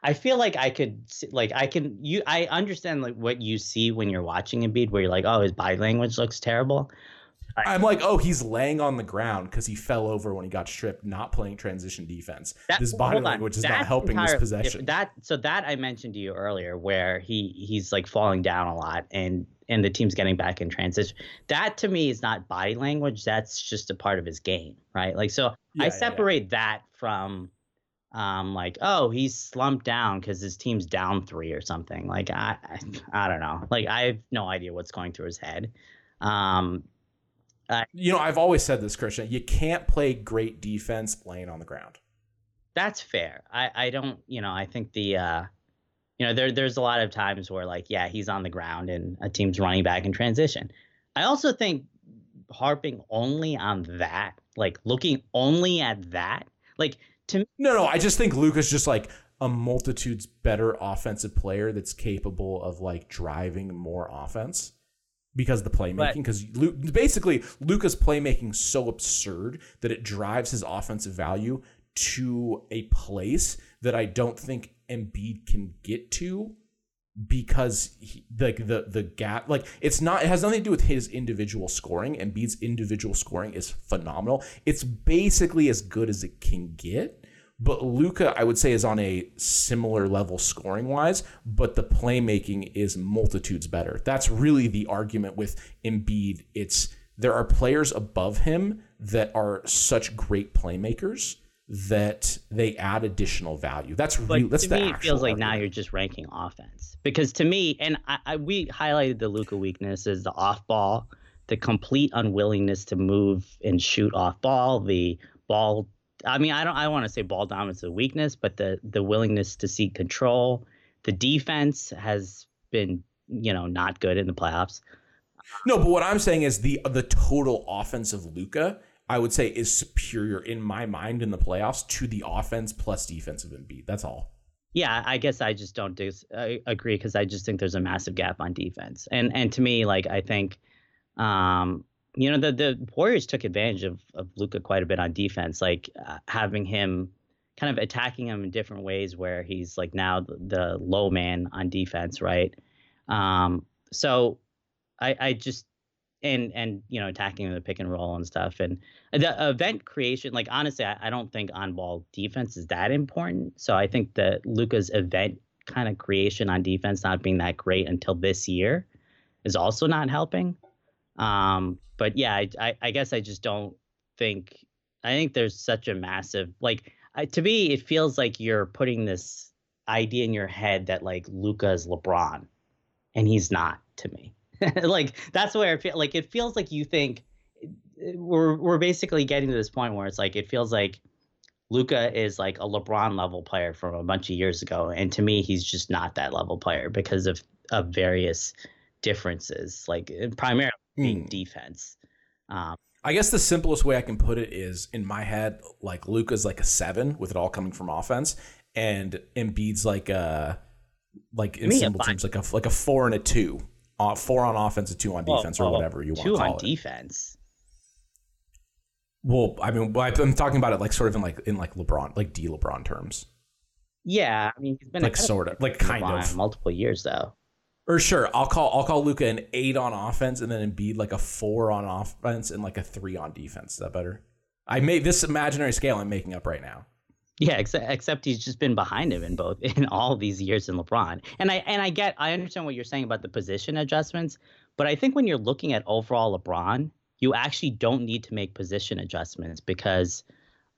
I feel like I could like I can you I understand like what you see when you're watching a Embiid, where you're like, oh, his body language looks terrible. I'm like, oh, he's laying on the ground because he fell over when he got stripped, not playing transition defense. That- this body language is That's not helping this entire- possession. That so that I mentioned to you earlier, where he he's like falling down a lot, and and the team's getting back in transition. That to me is not body language. That's just a part of his game, right? Like so, Yeah, I yeah, yeah. separate that from. Um, like, oh, he's slumped down because his team's down three or something. Like, I, I, I don't know. Like, I have no idea what's going through his head. Um, You know, I've always said this, Krishna. You can't play great defense laying on the ground. that's fair. I, I don't, you know, I think the, uh, you know, there, there's a lot of times where like, yeah, he's on the ground and a team's running back in transition. I also think harping only on that, like looking only at that, like to me, No, no, I just think Luka's just like a multitudes better offensive player that's capable of like driving more offense because of the playmaking. Because basically, Luka's playmaking so absurd that it drives his offensive value to a place that I don't think Embiid can get to because he, like the the gap like it's not it has nothing to do with his individual scoring and Embiid's individual scoring is phenomenal. It's basically as good as it can get but Luka I would say is on a similar level scoring wise but the playmaking is multitudes better. That's really the argument with Embiid. It's there are players above him that are such great playmakers that they add additional value that's but really that's to me, it feels like now you're just ranking offense because to me, and I, I we highlighted the Luka weakness is the off ball, the complete unwillingness to move and shoot off ball, the ball. I mean, I don't. I want to say ball dominance is a weakness, but the the willingness to seek control, the defense has been you know not good in the playoffs. No, but what I'm saying is the the total offense of Luka, I would say, is superior in my mind in the playoffs to the offense plus defense of Embiid. That's all. Yeah, I guess I just don't dis- I agree because I just think there's a massive gap on defense, and and to me, like I think, um, you know, the the Warriors took advantage of of Luka quite a bit on defense, like uh, having him kind of attacking him in different ways, where he's like now the, the low man on defense, right? Um, so I I just and and you know attacking the pick and roll and stuff and the event creation like honestly I, I don't think on ball defense is that important so i think that luka's event kind of creation on defense not being that great until this year is also not helping um but yeah i i, I guess i just don't think i think there's such a massive like I, to me it feels like you're putting this idea in your head that like luka is lebron and he's not to me <laughs> like that's where I feel like it feels like you think we're we're basically getting to this point where it's like it feels like Luka is like a LeBron level player from a bunch of years ago, and to me, he's just not that level player because of of various differences, like primarily being Hmm. defense. Um, I guess the simplest way I can put it is in my head, like Luka's like a seven with it all coming from offense, and Embiid's like a like in simple terms, like a like a four and a two. Uh, four on offense, and two on well, defense, or well, whatever you want Two to call on it. defense. well, I mean, I'm talking about it like sort of in like in like LeBron, like D LeBron terms, Yeah, I mean, he's been like sort of, like LeBron kind of. multiple years though. Or sure, I'll call I'll call Luka an eight on offense, and then Embiid like a four on offense and like a three on defense. Is that better? I made this imaginary scale I'm making up right now. Yeah, except except he's just been behind him in both <laughs> in all these years in LeBron. And I and I get I understand what you're saying about the position adjustments, but I think when you're looking at overall LeBron, you actually don't need to make position adjustments because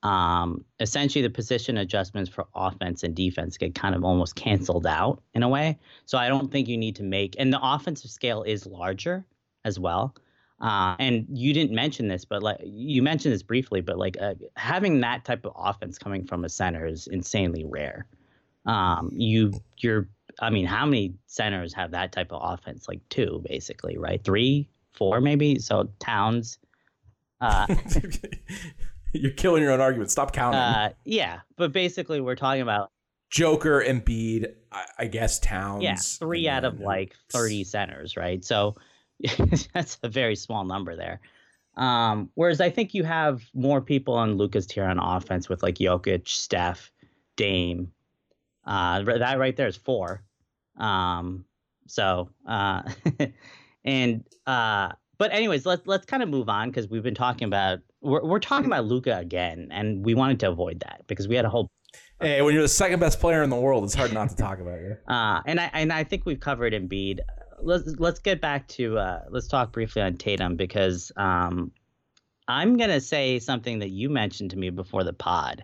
um, essentially the position adjustments for offense and defense get kind of almost canceled out in a way. So I don't think you need to make and the offensive scale is larger as well. Uh, and you didn't mention this, but like you mentioned this briefly, but like uh, having that type of offense coming from a center is insanely rare. Um, you, you're, I mean, how many centers have that type of offense? Like two, basically, right? Three, four, maybe. So Towns, uh, <laughs> You're killing your own argument. Stop counting. uh, yeah, but basically, we're talking about Joker, Embiid, I, I guess Towns. yeah, three out of like thirty centers, right? So <laughs> that's a very small number there. Um, whereas I think you have more people on Luka's tier on offense with like Jokic, Steph, Dame. Uh, that right there is four. Um, so uh, <laughs> and uh, but anyways, let's let's kind of move on because we've been talking about we're we're talking about Luka again, and we wanted to avoid that because we had a whole. Hey, when you're the second best player in the world, it's hard not to talk about you. <laughs> Uh, and I and I think we've covered Embiid. Let's let's get back to uh, let's talk briefly on Tatum because um, I'm gonna say something that you mentioned to me before the pod.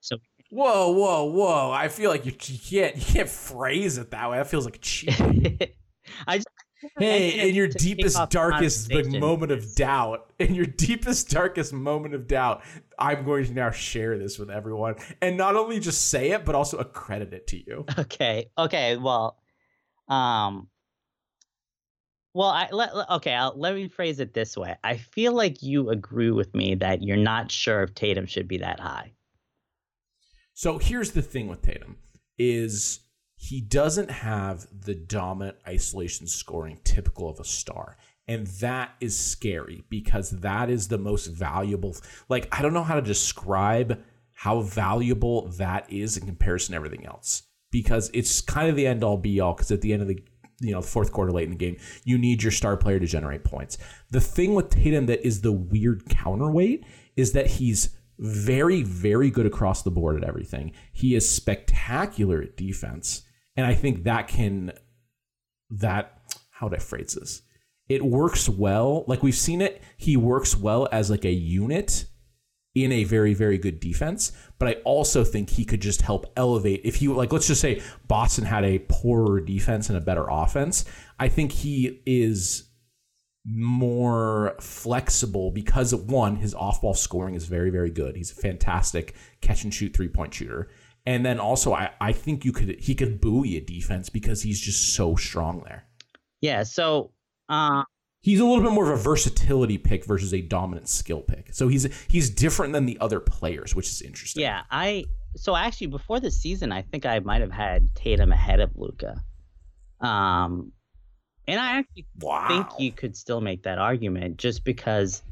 So whoa, whoa, whoa! I feel like you, you can't you can't phrase it that way. That feels like cheating. <laughs> I just, Hey, in your deepest, darkest moment of doubt, in your deepest, darkest moment of doubt, I'm going to now share this with everyone, and not only just say it, but also accredit it to you. <laughs> Okay. Okay. Well, um, well, I let okay. I'll, let me phrase it this way. I feel like you agree with me that you're not sure if Tatum should be that high. So here's the thing with Tatum is he doesn't have the dominant isolation scoring typical of a star. And that is scary because that is the most valuable. Like, I don't know how to describe how valuable that is in comparison to everything else because it's kind of the end all be all. Because at the end of the you know fourth quarter late in the game, you need your star player to generate points. The thing with Tatum that is the weird counterweight is that he's very very good across the board at everything. He is spectacular at defense and I think that can that how would I phrase this? It works well. Like we've seen it, he works well as like a unit in a very very good defense but i also think he could just help elevate if he like let's just say boston had a poorer defense and a better offense i think he is more flexible because of one his off-ball scoring is very very good he's a fantastic catch and shoot three-point shooter and then also, I, I think you could he could buoy a defense because he's just so strong there. Yeah. So uh, he's a little bit more of a versatility pick versus a dominant skill pick. So he's he's different than the other players, which is interesting. Yeah. I so actually before the season, I think I might have had Tatum ahead of Luca. Um, and I actually wow. think you could still make that argument just because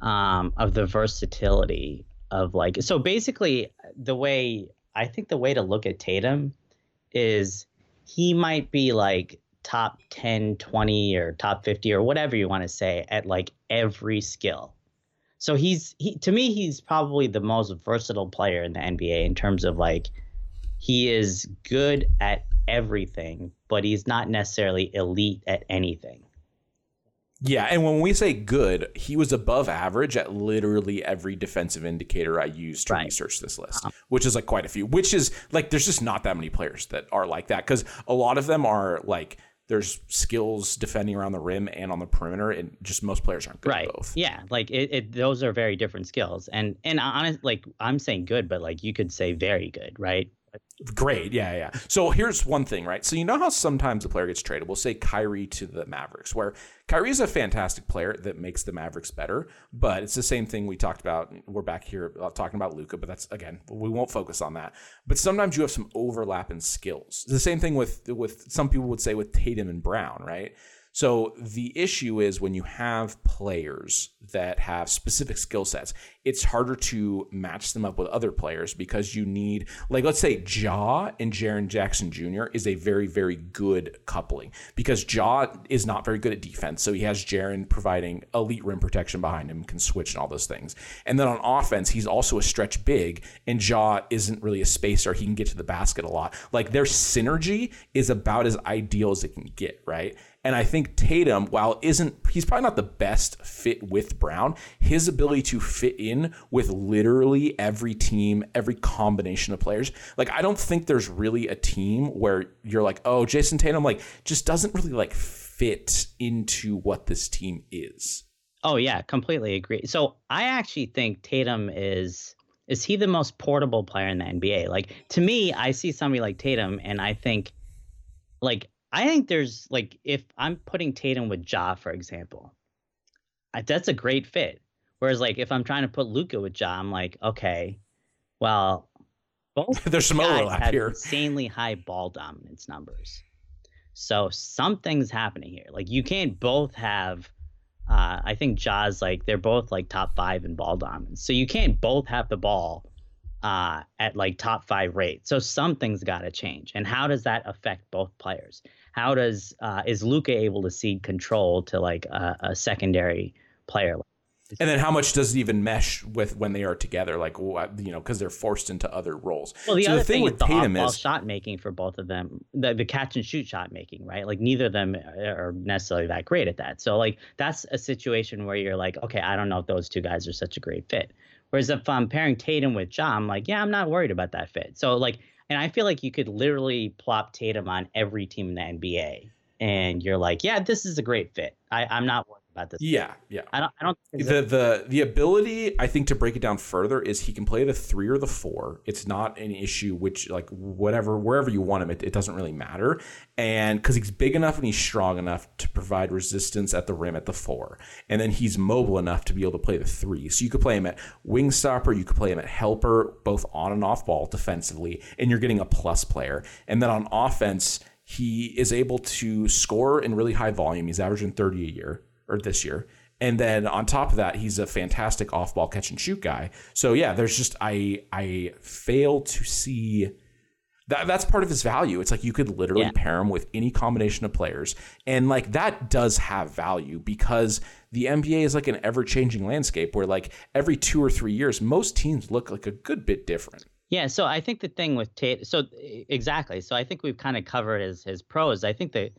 um, of the versatility of like so basically the way I think the way to look at Tatum is he might be like top 10, 20 or top 50 or whatever you want to say at like every skill. So he's he to me he's probably the most versatile player in the NBA in terms of like he is good at everything, but he's not necessarily elite at anything. Yeah, and when we say good, he was above average at literally every defensive indicator I used to right. research this list, uh-huh. which is like quite a few. Which is like there's just not that many players that are like that because a lot of them are like there's skills defending around the rim and on the perimeter, and just most players aren't good right. both. Yeah, like it, it, those are very different skills, and and honest, like I'm saying good, but like you could say very good, right? Great. Yeah, yeah. So here's one thing, right? So you know how sometimes a player gets traded. We'll say Kyrie to the Mavericks, where Kyrie is a fantastic player that makes the Mavericks better, but it's the same thing we talked about. We're back here uh, talking about Luka, but that's again, we won't focus on that. But sometimes you have some overlap in skills. The same thing with with some people would say with Tatum and Brown, right? So the issue is when you have players that have specific skill sets, it's harder to match them up with other players because you need, like, let's say Ja and Jaren Jackson Jr. is a very, very good coupling because Ja is not very good at defense. So he has Jaren providing elite rim protection behind him, can switch and all those things. And then on offense, he's also a stretch big, and Ja isn't really a spacer. He can get to the basket a lot. Like their synergy is about as ideal as it can get, right? And I think Tatum, while isn't he's probably not the best fit with Brown, his ability to fit in with literally every team, every combination of players. Like I don't think there's really a team where you're like, "Oh, Jayson Tatum like just doesn't really like fit into what this team is." Oh yeah, completely agree. So I actually think Tatum is is he the most portable player in the NBA? Like to me, I see somebody like Tatum and I think like I think there's like if I'm putting Tatum with Ja, for example, I, that's a great fit. Whereas like if I'm trying to put Luka with Ja, I'm like, okay, well, both <laughs> there's some overlap have here. Insanely high ball dominance numbers. So something's happening here. Like you can't both have. Uh, I think Ja's like they're both like top five in ball dominance. So you can't both have the ball uh, at like top five rate. So something's got to change. And how does that affect both players? How does uh, is Luka able to cede control to like a, a secondary player? And then how much does it even mesh with when they are together? Like, you know, because they're forced into other roles. Well, the so other the thing, thing with Tatum is ball shot making for both of them, the, the catch and shoot shot making, right? Like neither of them are necessarily that great at that. So like that's a situation where you're like, okay, I don't know if those two guys are such a great fit. Whereas if I'm pairing Tatum with Ja, I'm like, yeah, I'm not worried about that fit. So like, and I feel like you could literally plop Tatum on every team in the NBA, and you're like, yeah, this is a great fit. I, I'm not worried about this. Yeah, yeah. I don't. I don't. The the the ability, I think, to break it down further is he can play the three or the four. It's not an issue. Which like whatever wherever you want him, it, it doesn't really matter. And because he's big enough and he's strong enough to provide resistance at the rim at the four, and then he's mobile enough to be able to play the three. So you could play him at wing stopper, you could play him at helper, both on and off ball defensively, and you're getting a plus player. And then on offense. He is able to score in really high volume. He's averaging 30 a year or this year. And then on top of that, he's a fantastic off-ball catch and shoot guy. So yeah, there's just I I fail to see that that's part of his value. It's like you could literally yeah. pair him with any combination of players. And like that does have value because the NBA is like an ever-changing landscape where like every 2 or 3 years most teams look like a good bit different. Yeah, so I think the thing with Tate so exactly. So I think we've kind of covered his his pros. I think that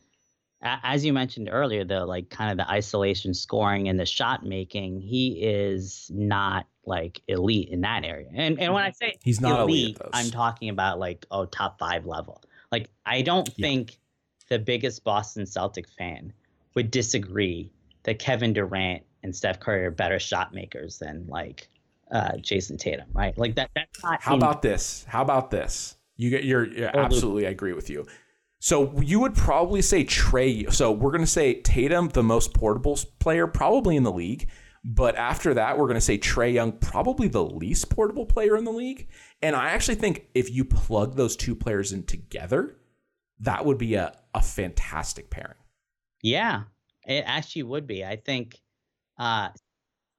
as you mentioned earlier, the like kind of the isolation scoring and the shot making, he is not like elite in that area. And and when I say he's not elite, elite I'm talking about like oh top five level. Like I don't yeah. think the biggest Boston Celtic fan would disagree that Kevin Durant and Steph Curry are better shot makers than like uh, Jayson Tatum, right? Like that. That's not. How in- about this? How about this? You get. You're, you're absolutely. I agree with you. So you would probably say Trae. So we're going to say Tatum, the most portable player probably in the league. But after that, we're going to say Trae Young, probably the least portable player in the league. And I actually think if you plug those two players in together, that would be a, a fantastic pairing. Yeah, it actually would be. I think. Uh,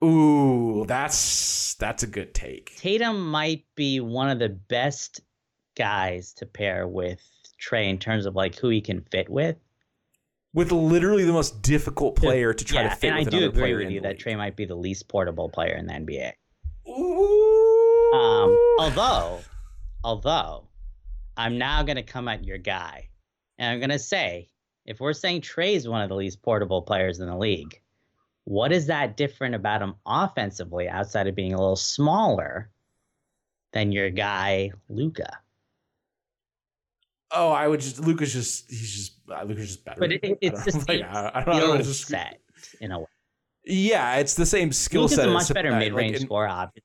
Ooh, that's that's a good take. Tatum might be one of the best guys to pair with Trae in terms of like who he can fit with. With literally the most difficult player to try yeah, to fit. And I do agree with you that Trae might be the least portable player in the NBA. Ooh. Um, although, although, I'm now going to come at your guy, and I'm going to say, if we're saying Trae is one of the least portable players in the league, what is that different about him offensively outside of being a little smaller than your guy Luka? Oh, I would just Luka's just he's just uh, Luka's just better. But it, it's <laughs> the same I don't know, just, set in a way. Yeah, it's the same skill Luka's set. a much better mid range like, scorer, obviously.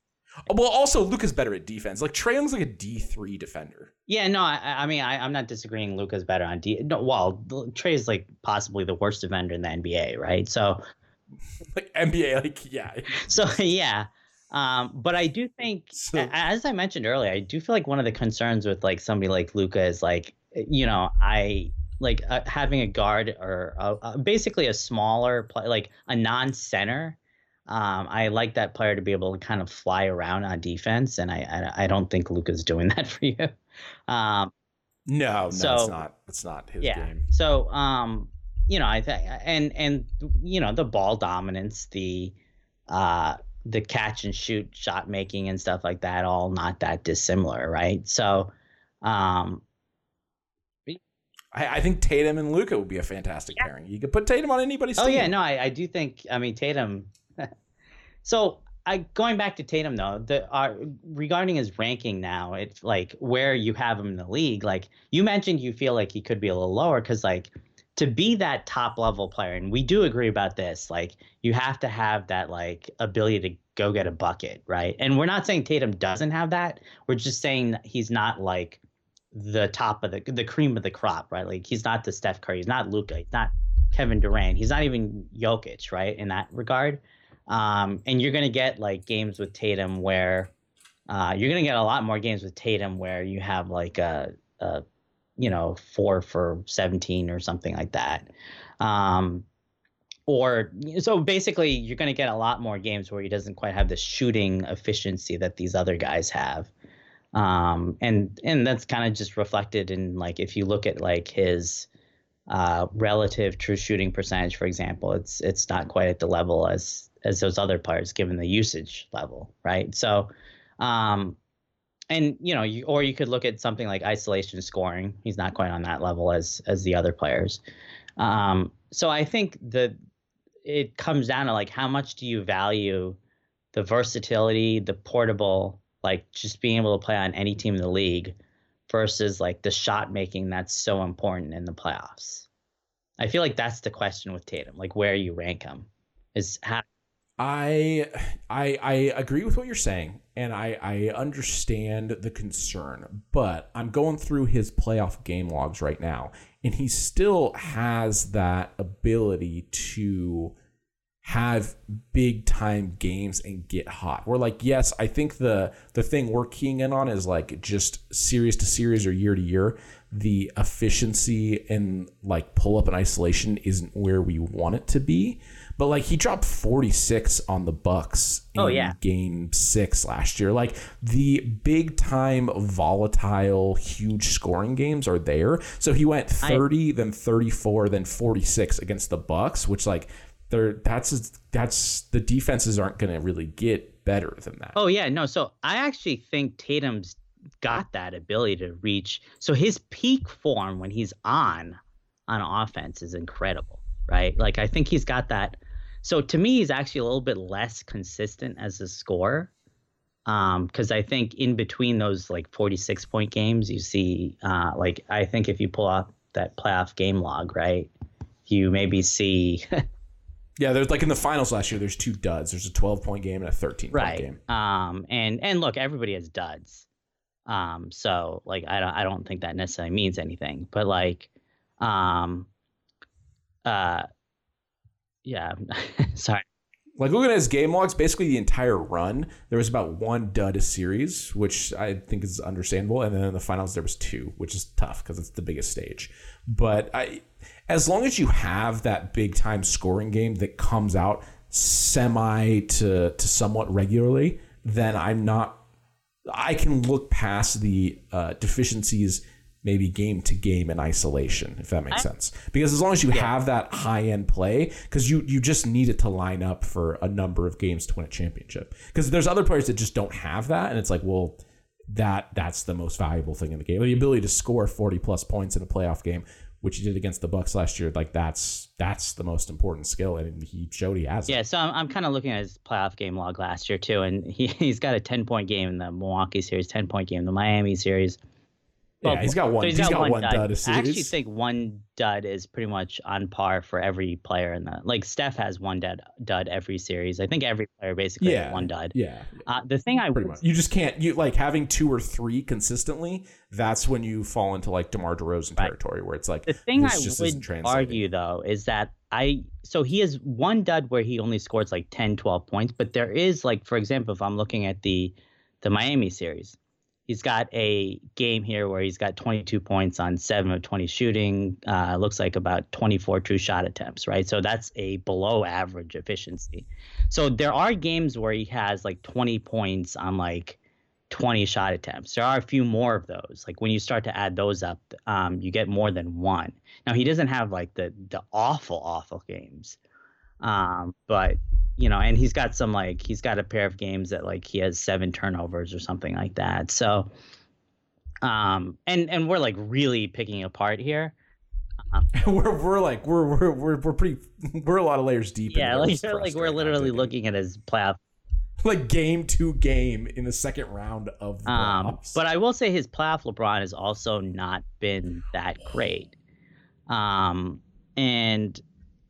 Well, also Luka's better at defense. Like Trae Young's like a D three defender. Yeah, no, I, I mean I, am not disagreeing. Luka's better on D. No, well, Trae is like possibly the worst defender in the NBA, right? So, <laughs> like NBA, like yeah. <laughs> So yeah, um, but I do think, so, as I mentioned earlier, I do feel like one of the concerns with like somebody like Luka is like, you know, I like uh, having a guard or a, basically a smaller play, like a non-center. Um, I like that player to be able to kind of fly around on defense, and I I, I don't think Luka's doing <laughs> that for you. Um, no, no, so, it's not. It's not his yeah. game. So, um, you know, I think, and and you know, the ball dominance, the uh, the catch and shoot shot making and stuff like that all not that dissimilar, right? So, um, I, I think Tatum and Luka would be a fantastic yeah. pairing. You could put Tatum on anybody's. Team. Oh team. yeah, no, I, I do think. I mean, Tatum. <laughs> so I going back to Tatum though, the uh, regarding his ranking now, it's like where you have him in the league. Like you mentioned, you feel like he could be a little lower because like to be that top level player, and we do agree about this, like you have to have that like ability to go get a bucket, right? And we're not saying Tatum doesn't have that. We're just saying he's not like the top of the the cream of the crop, right? Like he's not the Steph Curry, he's not Luka, he's not Kevin Durant, he's not even Jokic, right? In that regard. Um, and you're gonna get like games with Tatum where uh, you're gonna get a lot more games with Tatum where you have like a, a you know, four for 17 or something like that. Um, or so basically, you're going to get a lot more games where he doesn't quite have the shooting efficiency that these other guys have. Um, and and that's kind of just reflected in like if you look at like his uh, relative true shooting percentage, for example, it's it's not quite at the level as as those other players given the usage level, right? So, um, and you know, you, or you could look at something like isolation scoring. He's not quite on that level as as the other players. Um, so I think that it comes down to like how much do you value the versatility, the portable, like just being able to play on any team in the league versus like the shot making that's so important in the playoffs. I feel like that's the question with Tatum, like where you rank him is how I I I agree with what you're saying and I I understand the concern, but I'm going through his playoff game logs right now and he still has that ability to have big time games and get hot. We're like, yes, I think the the thing we're keying in on is like just series to series or year to year. The efficiency and like pull up and isolation isn't where we want it to be. But like he dropped 46 on the Bucks oh, in oh, yeah. game six last year. Like the big time volatile, huge scoring games are there. So he went 30, I, then 34, then 46 against the Bucks, which like they're that's that's the defenses aren't gonna really get better than that. Oh yeah, no. So I actually think Tatum's got that ability to reach so his peak form when he's on on offense is incredible right like i think he's got that so to me, he's actually a little bit less consistent as a scorer. Um, because I think in between those like 46 point games, you see, uh, like I think if you pull up that playoff game log, right, you maybe see. <laughs> yeah, there's like in the finals last year. There's two duds. There's a 12 point game and a 13 right. point game. Um, and and look, everybody has duds. Um, so like I don't I don't think that necessarily means anything, but like, um, uh, yeah, <laughs> sorry. Like looking at his game logs, basically the entire run, there was about one dud a series, which I think is understandable, and then in the finals there was two, which is tough because it's the biggest stage. But I, as long as you have that big time scoring game that comes out semi to to somewhat regularly, then I'm not. I can look past the uh, deficiencies maybe game to game in isolation, if that makes I, sense. Because as long as you yeah. have that high end play, because you you just need it to line up for a number of games to win a championship. Because there's other players that just don't have that, and it's like, well, that that's the most valuable thing in the game. The ability to score 40 plus points in a playoff game, which he did against the Bucks last year, like that's that's the most important skill, and he showed he has. Yeah, so I'm, I'm kind of looking at his playoff game log last year too, and he <laughs> he's got a 10 point game in the Milwaukee series, 10 point game in the Miami series. Yeah, he's got one. So he's, he's got, got, one, one dud. dud I actually think one dud is pretty much on par for every player in the like. Steph has one dud dud every series. I think every player basically yeah, has one dud. Yeah. Uh, the thing I pretty much. you just can't you like having two or three consistently. That's when you fall into like DeMar DeRozan right. territory where it's like the thing I would argue though is that I so he has one dud where he only scores like 10, 12 points, but there is like for example if I'm looking at the the Miami series He's got a game here where he's got 22 points on seven of 20 shooting. Uh, looks like about 24 true shot attempts, right? So that's a below average efficiency. So there are games where he has like 20 points on like 20 shot attempts. There are a few more of those. Like when you start to add those up, um, you get more than one. Now he doesn't have like the the awful awful games, um, but you know, and he's got some like he's got a pair of games that like he has seven turnovers or something like that. So, um, and and we're like really picking apart here. Um, <laughs> we're we're like we're we're we're we're pretty <laughs> we're a lot of layers deep. Yeah, like like we're literally looking at his playoff. Like game to game in the second round of the um, but I will say his playoff LeBron has also not been that great. Um, and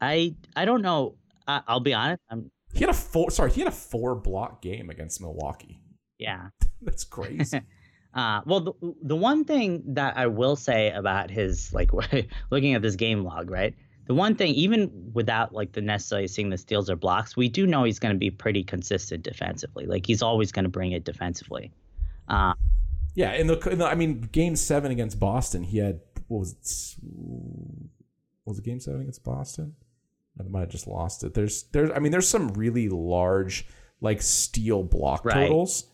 I I don't know. I, will be honest. I'm he had a four. Sorry, he had a four block game against Milwaukee. Yeah, <laughs> that's crazy. <laughs> uh, well, the the one thing that I will say about his like <laughs> looking at this game log, right? The one thing, even without like the necessarily seeing the steals or blocks, we do know he's going to be pretty consistent defensively. Like he's always going to bring it defensively. Uh, yeah, in the, in the, I mean, game seven against Boston, he had what was it? What was it game seven against Boston? I might have just lost it. There's there's I mean there's some really large like steal block right. totals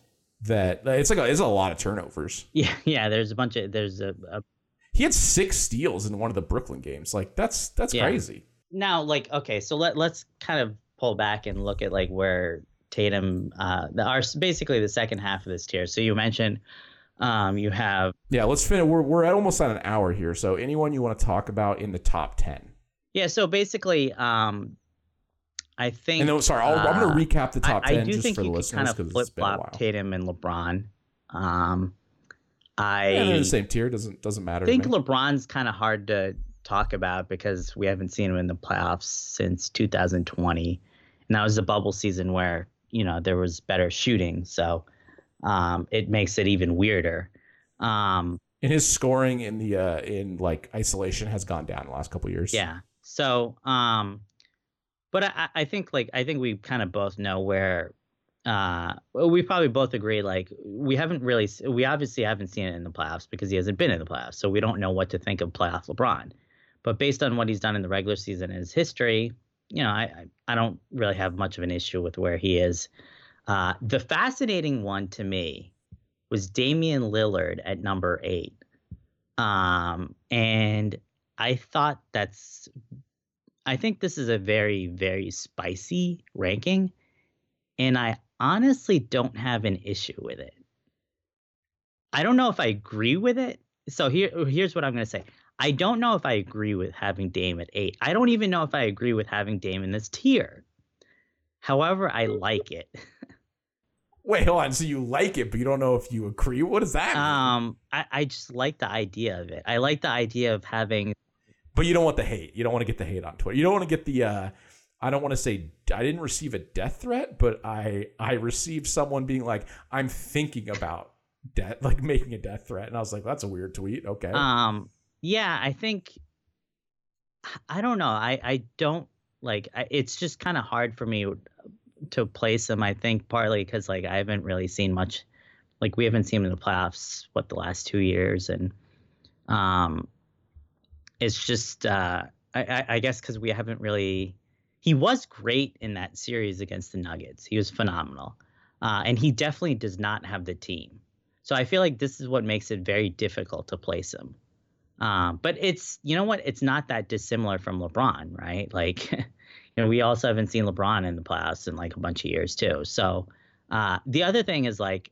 that it's like a, it's a lot of turnovers. <laughs> Yeah, yeah. There's a bunch of there's a, a he had six steals in one of the Brooklyn games. Like that's that's yeah. crazy. Now, like okay, so let let's kind of pull back and look at like where Tatum uh the, are basically the second half of this tier. So you mentioned um you have yeah. Let's finish. We're we're at almost at an hour here. So anyone you want to talk about in the top ten? Yeah. So basically, um I think. And no, sorry, i am uh, going to recap the top I, ten I do just think for the you listeners kind of flip flop Tatum and LeBron. Um, I yeah, they're in the same tier. Doesn't doesn't matter. I think LeBron's kind of hard to talk about because we haven't seen him in the playoffs since 2020, and that was a bubble season where you know there was better shooting, so um, it makes it even weirder. Um, and his scoring in the uh, in like isolation has gone down in the last couple years. Yeah. So um, but I, I think like I think we kind of both know where uh we probably both agree like we haven't really we obviously haven't seen it in the playoffs because he hasn't been in the playoffs so we don't know what to think of playoff lebron. But based on what he's done in the regular season and his history you know i i don't really have much of an issue with where he is. Uh the fascinating one to me was damian lillard at number eight. Um and i thought that's I think this is a very, very spicy ranking, and I honestly don't have an issue with it. I don't know if I agree with it. So here, here's what I'm going to say. I don't know if I agree with having Dame at eight. I don't even know if I agree with having Dame in this tier. However, I like it. <laughs> Wait, hold on. So you like it, but you don't know if you agree. What does that mean? Um, I, I just like the idea of it. I like the idea of having but you don't want the hate. You don't want to get the hate on Twitter. You don't want to get the. Uh, I don't want to say I didn't receive a death threat, but I I received someone being like, I'm thinking about death, <laughs> like making a death threat, and I was like, that's a weird tweet. Okay. Um. Yeah, I think. I don't know. I I don't like. I, it's just kind of hard for me to place them. I think partly because like I haven't really seen much. Like we haven't seen him in the playoffs what the last two years, and um, it's just uh, I, I guess because we haven't really. He was great in that series against the Nuggets. He was phenomenal, uh, and he definitely does not have the team. So I feel like this is what makes it very difficult to place him. Um, but it's you know what? It's not that dissimilar from LeBron, right? Like, <laughs> you know, we also haven't seen LeBron in the playoffs in like a bunch of years too. So uh, the other thing is like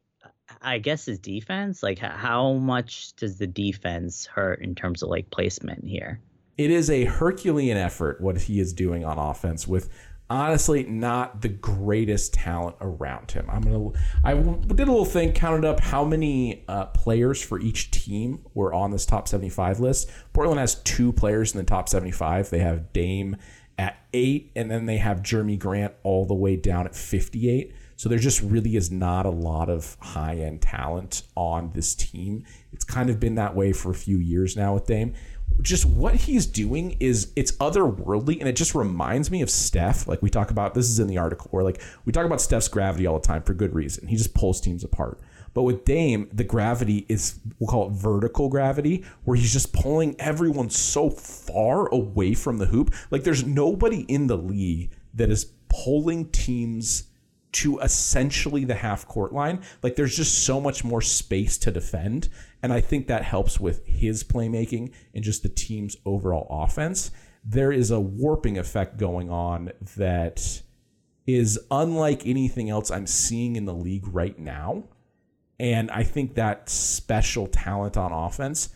I guess his defense, like how much does the defense hurt in terms of like placement here? It is a Herculean effort what he is doing on offense with honestly not the greatest talent around him. I'm gonna I did a little thing, counted up how many uh, players for each team were on this top 75 list. Portland has two players in the top 75. They have Dame at eight, and then they have Jerami Grant all the way down at 58. So there just really is not a lot of high end talent on this team. It's kind of been that way for a few years now with Dame. Just what he's doing is it's otherworldly, and it just reminds me of Steph. Like we talk about, this is in the article, where like we talk about Steph's gravity all the time for good reason. He just pulls teams apart. But with Dame, the gravity is we'll call it vertical gravity, where he's just pulling everyone so far away from the hoop. Like there's nobody in the league that is pulling teams to essentially the half court line. Like there's just so much more space to defend. And I think that helps with his playmaking and just the team's overall offense. There is a warping effect going on that is unlike anything else I'm seeing in the league right now. And I think that special talent on offense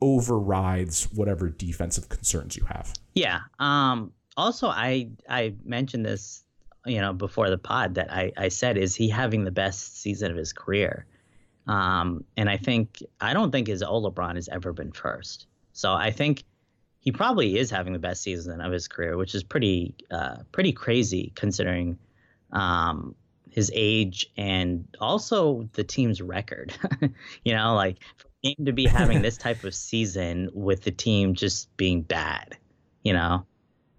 overrides whatever defensive concerns you have. Yeah. Um also I I mentioned this you know before the pod that I, I said is he having the best season of his career? Um, and I think I don't think his old LeBron has ever been first. So I think he probably is having the best season of his career which is pretty uh, pretty crazy considering um, his age and also the team's record. <laughs> You know like for him to be having <laughs> this type of season with the team just being bad you know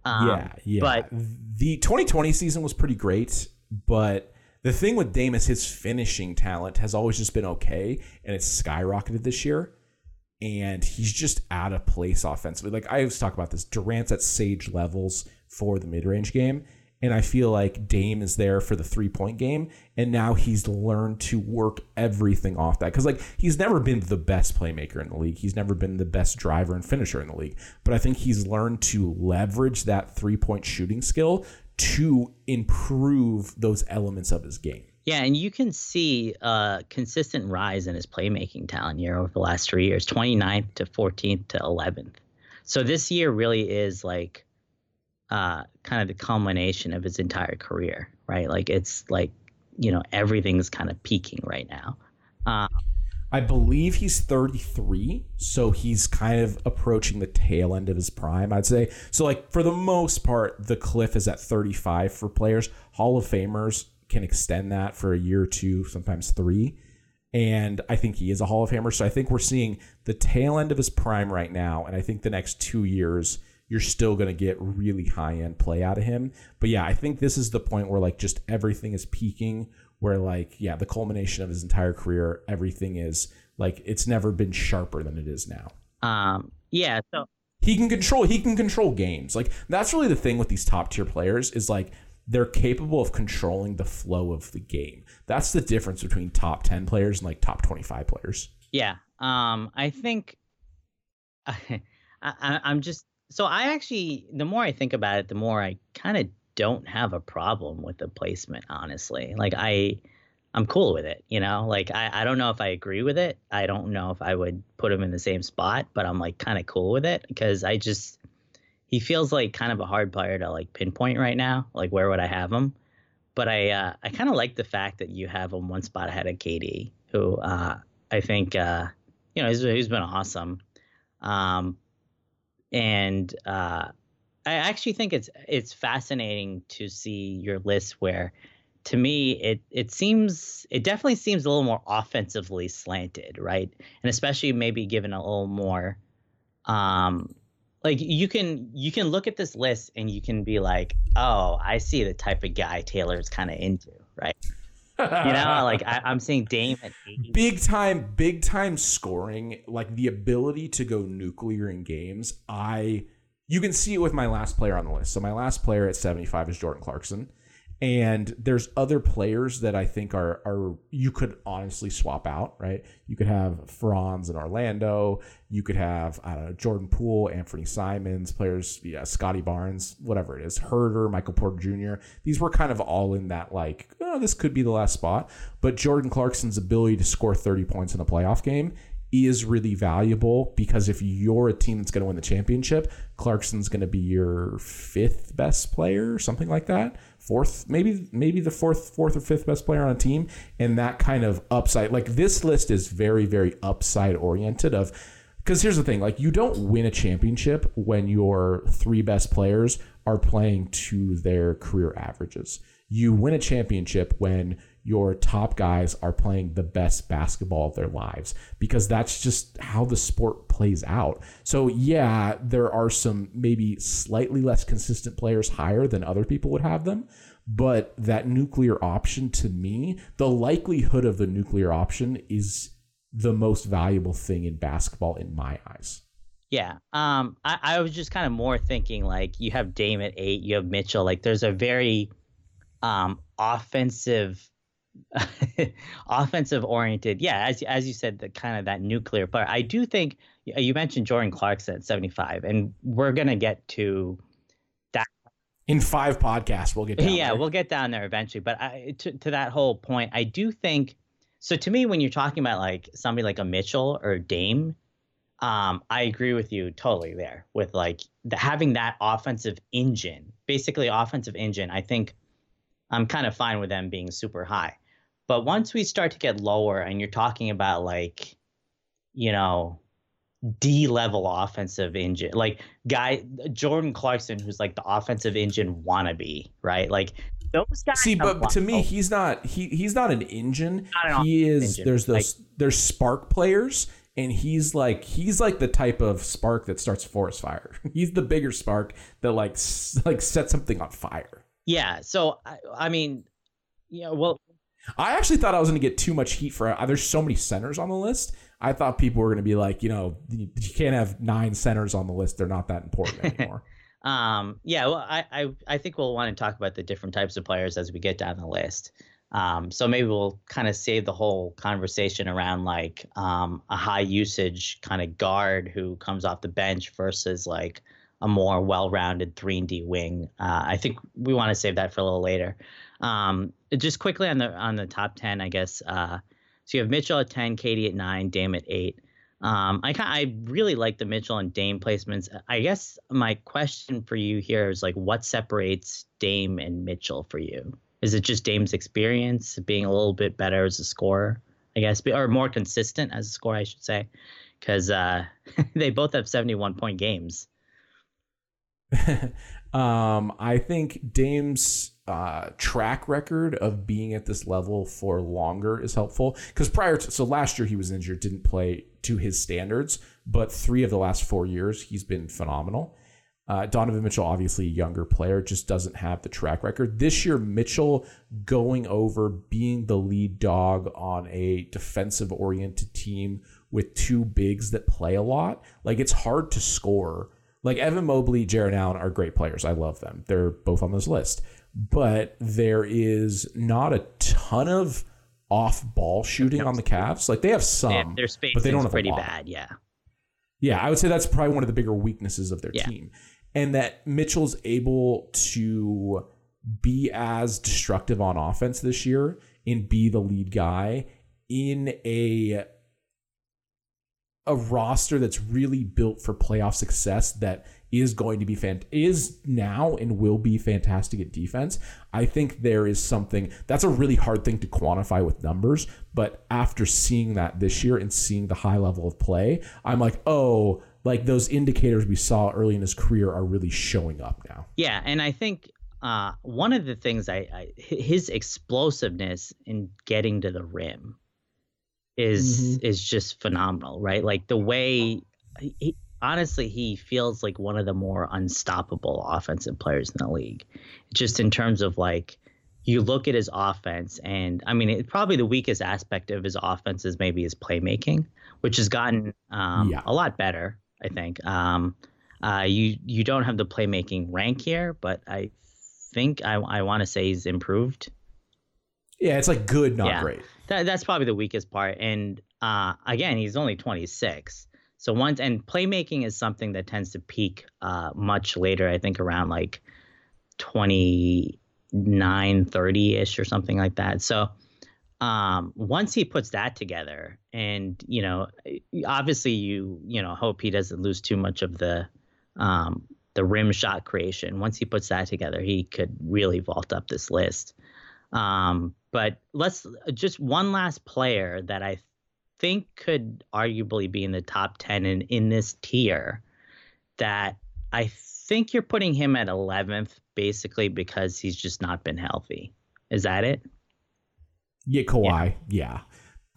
um, yeah, yeah. But the 2020 season was pretty great, but the thing with Dame is his finishing talent has always just been okay, and it's skyrocketed this year. And he's just out of place offensively. Like I always talk about this, Durant's at sage levels for the mid range game, And I feel like Dame is there for the three point game. And now he's learned to work everything off that. Because, like, he's never been the best playmaker in the league. He's never been the best driver and finisher in the league. But I think he's learned to leverage that three point shooting skill to improve those elements of his game. Yeah, and you can see a consistent rise in his playmaking talent year over the last three years 29th to 14th to 11th. So this year really is like uh, kind of the culmination of his entire career, right? Like it's like, you know, everything's kind of peaking right now. Uh, I believe he's 33, so he's kind of approaching the tail end of his prime, I'd say. So, like, for the most part, the cliff is at 35 for players. Hall of Famers can extend that for a year or two, sometimes three. And I think he is a Hall of Famer. So, I think we're seeing the tail end of his prime right now. And I think the next two years, you're still going to get really high end play out of him. But yeah, I think this is the point where, like, just everything is peaking where like yeah the culmination of his entire career everything is like it's never been sharper than it is now. Um yeah so he can control he can control games. Like that's really the thing with these top tier players is like they're capable of controlling the flow of the game. That's the difference between top 10 players and like top 25 players. Yeah um i think <laughs> I, I i'm just so i actually the more i think about it the more i kind of don't have a problem with the placement, honestly. Like I I'm cool with it, you know? Like I, I don't know if I agree with it. I don't know if I would put him in the same spot, but I'm like kind of cool with it because I just he feels like kind of a hard player to like pinpoint right now. Like where would I have him? But I uh, I kind of like the fact that you have him one spot ahead of KD, who uh, I think uh, you know he's, he's been awesome. Um, and uh, I actually think it's it's fascinating to see your list where to me it it seems it definitely seems a little more offensively slanted, right? And especially maybe given a little more um like you can you can look at this list and you can be like, "Oh, I see the type of guy Taylor's kind of into," right? You know, like I, am seeing Dame big time, big time scoring, like the ability to go nuclear in games. I you can see it with my last player on the list. So my last player at 75 is Jordan Clarkson. And there's other players that I think are are you could honestly swap out, right? You could have Franz in Orlando. You could have I don't know Jordan Poole, Anfernee Simons, players, yeah, Scottie Barnes, whatever it is, Herder, Michael Porter Jr. These were kind of all in that like, oh, this could be the last spot. But Jordan Clarkson's ability to score 30 points in a playoff game is really valuable because if you're a team that's going to win the championship, Clarkson's going to be your fifth best player, something like that. Fourth, maybe maybe the fourth fourth or fifth best player on a team and that kind of upside. Like this list is very very upside oriented of because here's the thing, like you don't win a championship when your three best players are playing to their career averages. You win a championship when your top guys are playing the best basketball of their lives because that's just how the sport plays out. So, yeah, there are some maybe slightly less consistent players higher than other people would have them. But that nuclear option to me, the likelihood of the nuclear option is the most valuable thing in basketball in my eyes. Yeah. Um, I, I was just kind of more thinking like you have Dame at eight, you have Mitchell. Like there's a very um, offensive <laughs> offensive oriented. Yeah, as as you said, the kind of that nuclear player. I do think you mentioned Jordan Clarkson at 75, and we're gonna get to that in five podcasts. We'll get yeah, there. we'll get down there eventually. But I, to to that whole point, I do think so. To me, when you're talking about like somebody like a Mitchell or Dame, um, I agree with you totally there with like the, having that offensive engine, basically offensive engine. I think I'm kind of fine with them being super high. But once we start to get lower and you're talking about like, you know, D level offensive engine, like guy Jordan Clarkson, who's like the offensive engine wannabe, right? Like those guys. See, but to me, he's not he he's not an engine. Not an he is engine. there's those like, there's spark players and he's like he's like the type of spark that starts a forest fire. <laughs> he's the bigger spark that like like sets something on fire. Yeah. So I, I mean, yeah. Well, I actually thought I was going to get too much heat for. Uh, there's so many centers on the list. I thought people were going to be like, you know, you, you can't have nine centers on the list. They're not that important <laughs> anymore. Um, yeah, well, I, I I think we'll want to talk about the different types of players as we get down the list. Um, so maybe we'll kind of save the whole conversation around like um, a high usage kind of guard who comes off the bench versus like a more well-rounded three and D wing. Uh, I think we want to save that for a little later. Um, just quickly on the on the top ten, I guess. Uh, so you have Mitchell at ten, KD at nine, Dame at eight. Um, I I really like the Mitchell and Dame placements. I guess my question for you here is like, what separates Dame and Mitchell for you? Is it just Dame's experience, being a little bit better as a scorer, I guess, or more consistent as a scorer, I should say, because uh, <laughs> they both have seventy-one point games. <laughs> um, I think Dame's uh, track record of being at this level for longer is helpful because prior to so last year he was injured, didn't play to his standards, but three of the last four years he's been phenomenal. Uh, Donovan Mitchell, obviously a younger player, just doesn't have the track record. This year, Mitchell going over being the lead dog on a defensive oriented team with two bigs that play a lot. Like it's hard to score. Like Evan Mobley, Jarrett Allen are great players. I love them. They're both on this list but there is not a ton of off ball shooting on the Cavs. Like they have some, yeah, their space but they don't have pretty bad. Yeah, yeah, I would say that's probably one of the bigger weaknesses of their yeah. team, and that Mitchell's able to be as destructive on offense this year and be the lead guy in a a roster that's really built for playoff success that is going to be fan is now and will be fantastic at defense. I think there is something that's a really hard thing to quantify with numbers, but after seeing that this year and seeing the high level of play, I'm like, "Oh, like those indicators we saw early in his career are really showing up now." Yeah, and I think uh, one of the things I, I his explosiveness in getting to the rim is mm-hmm. is just phenomenal, right? Like the way he, honestly, he feels like one of the more unstoppable offensive players in the league. Just in terms of like, you look at his offense, and I mean, it, probably the weakest aspect of his offense is maybe his playmaking, which has gotten um, yeah. a lot better. I think. Um, uh, you you don't have the playmaking rank here, but I think I I want to say he's improved. Yeah, it's like good, not yeah. great. That, that's probably the weakest part. And uh, again, he's only 26. So once and playmaking is something that tends to peak uh, much later. I think around like 29, 30 ish or something like that. So um, once he puts that together, and you know, obviously you you know hope he doesn't lose too much of the um, the rim shot creation. Once he puts that together, he could really vault up this list. Um, but let's uh, just one last player that I think could arguably be in the top 10 in, in this tier that I think you're putting him at 11th basically because he's just not been healthy. Is that it? Yeah, Kawhi. Yeah. yeah.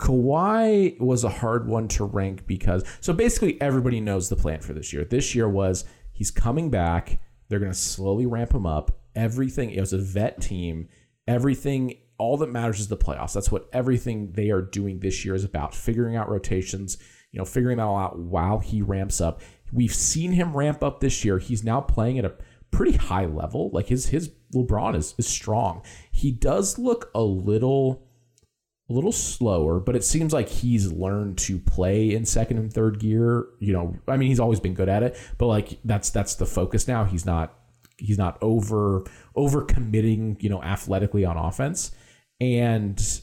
Kawhi was a hard one to rank because so basically everybody knows the plan for this year. This year was he's coming back. They're going to slowly ramp him up. Everything, it was a vet team. Everything all that matters is the playoffs. That's what everything they are doing this year is about figuring out rotations, you know, figuring that all out while he ramps up. We've seen him ramp up this year. He's now playing at a pretty high level. Like his his LeBron is, is strong. He does look a little a little slower, but it seems like he's learned to play in second and third gear. You know, I mean, he's always been good at it, but like that's that's the focus now. He's not he's not over over committing, you know, athletically on offense and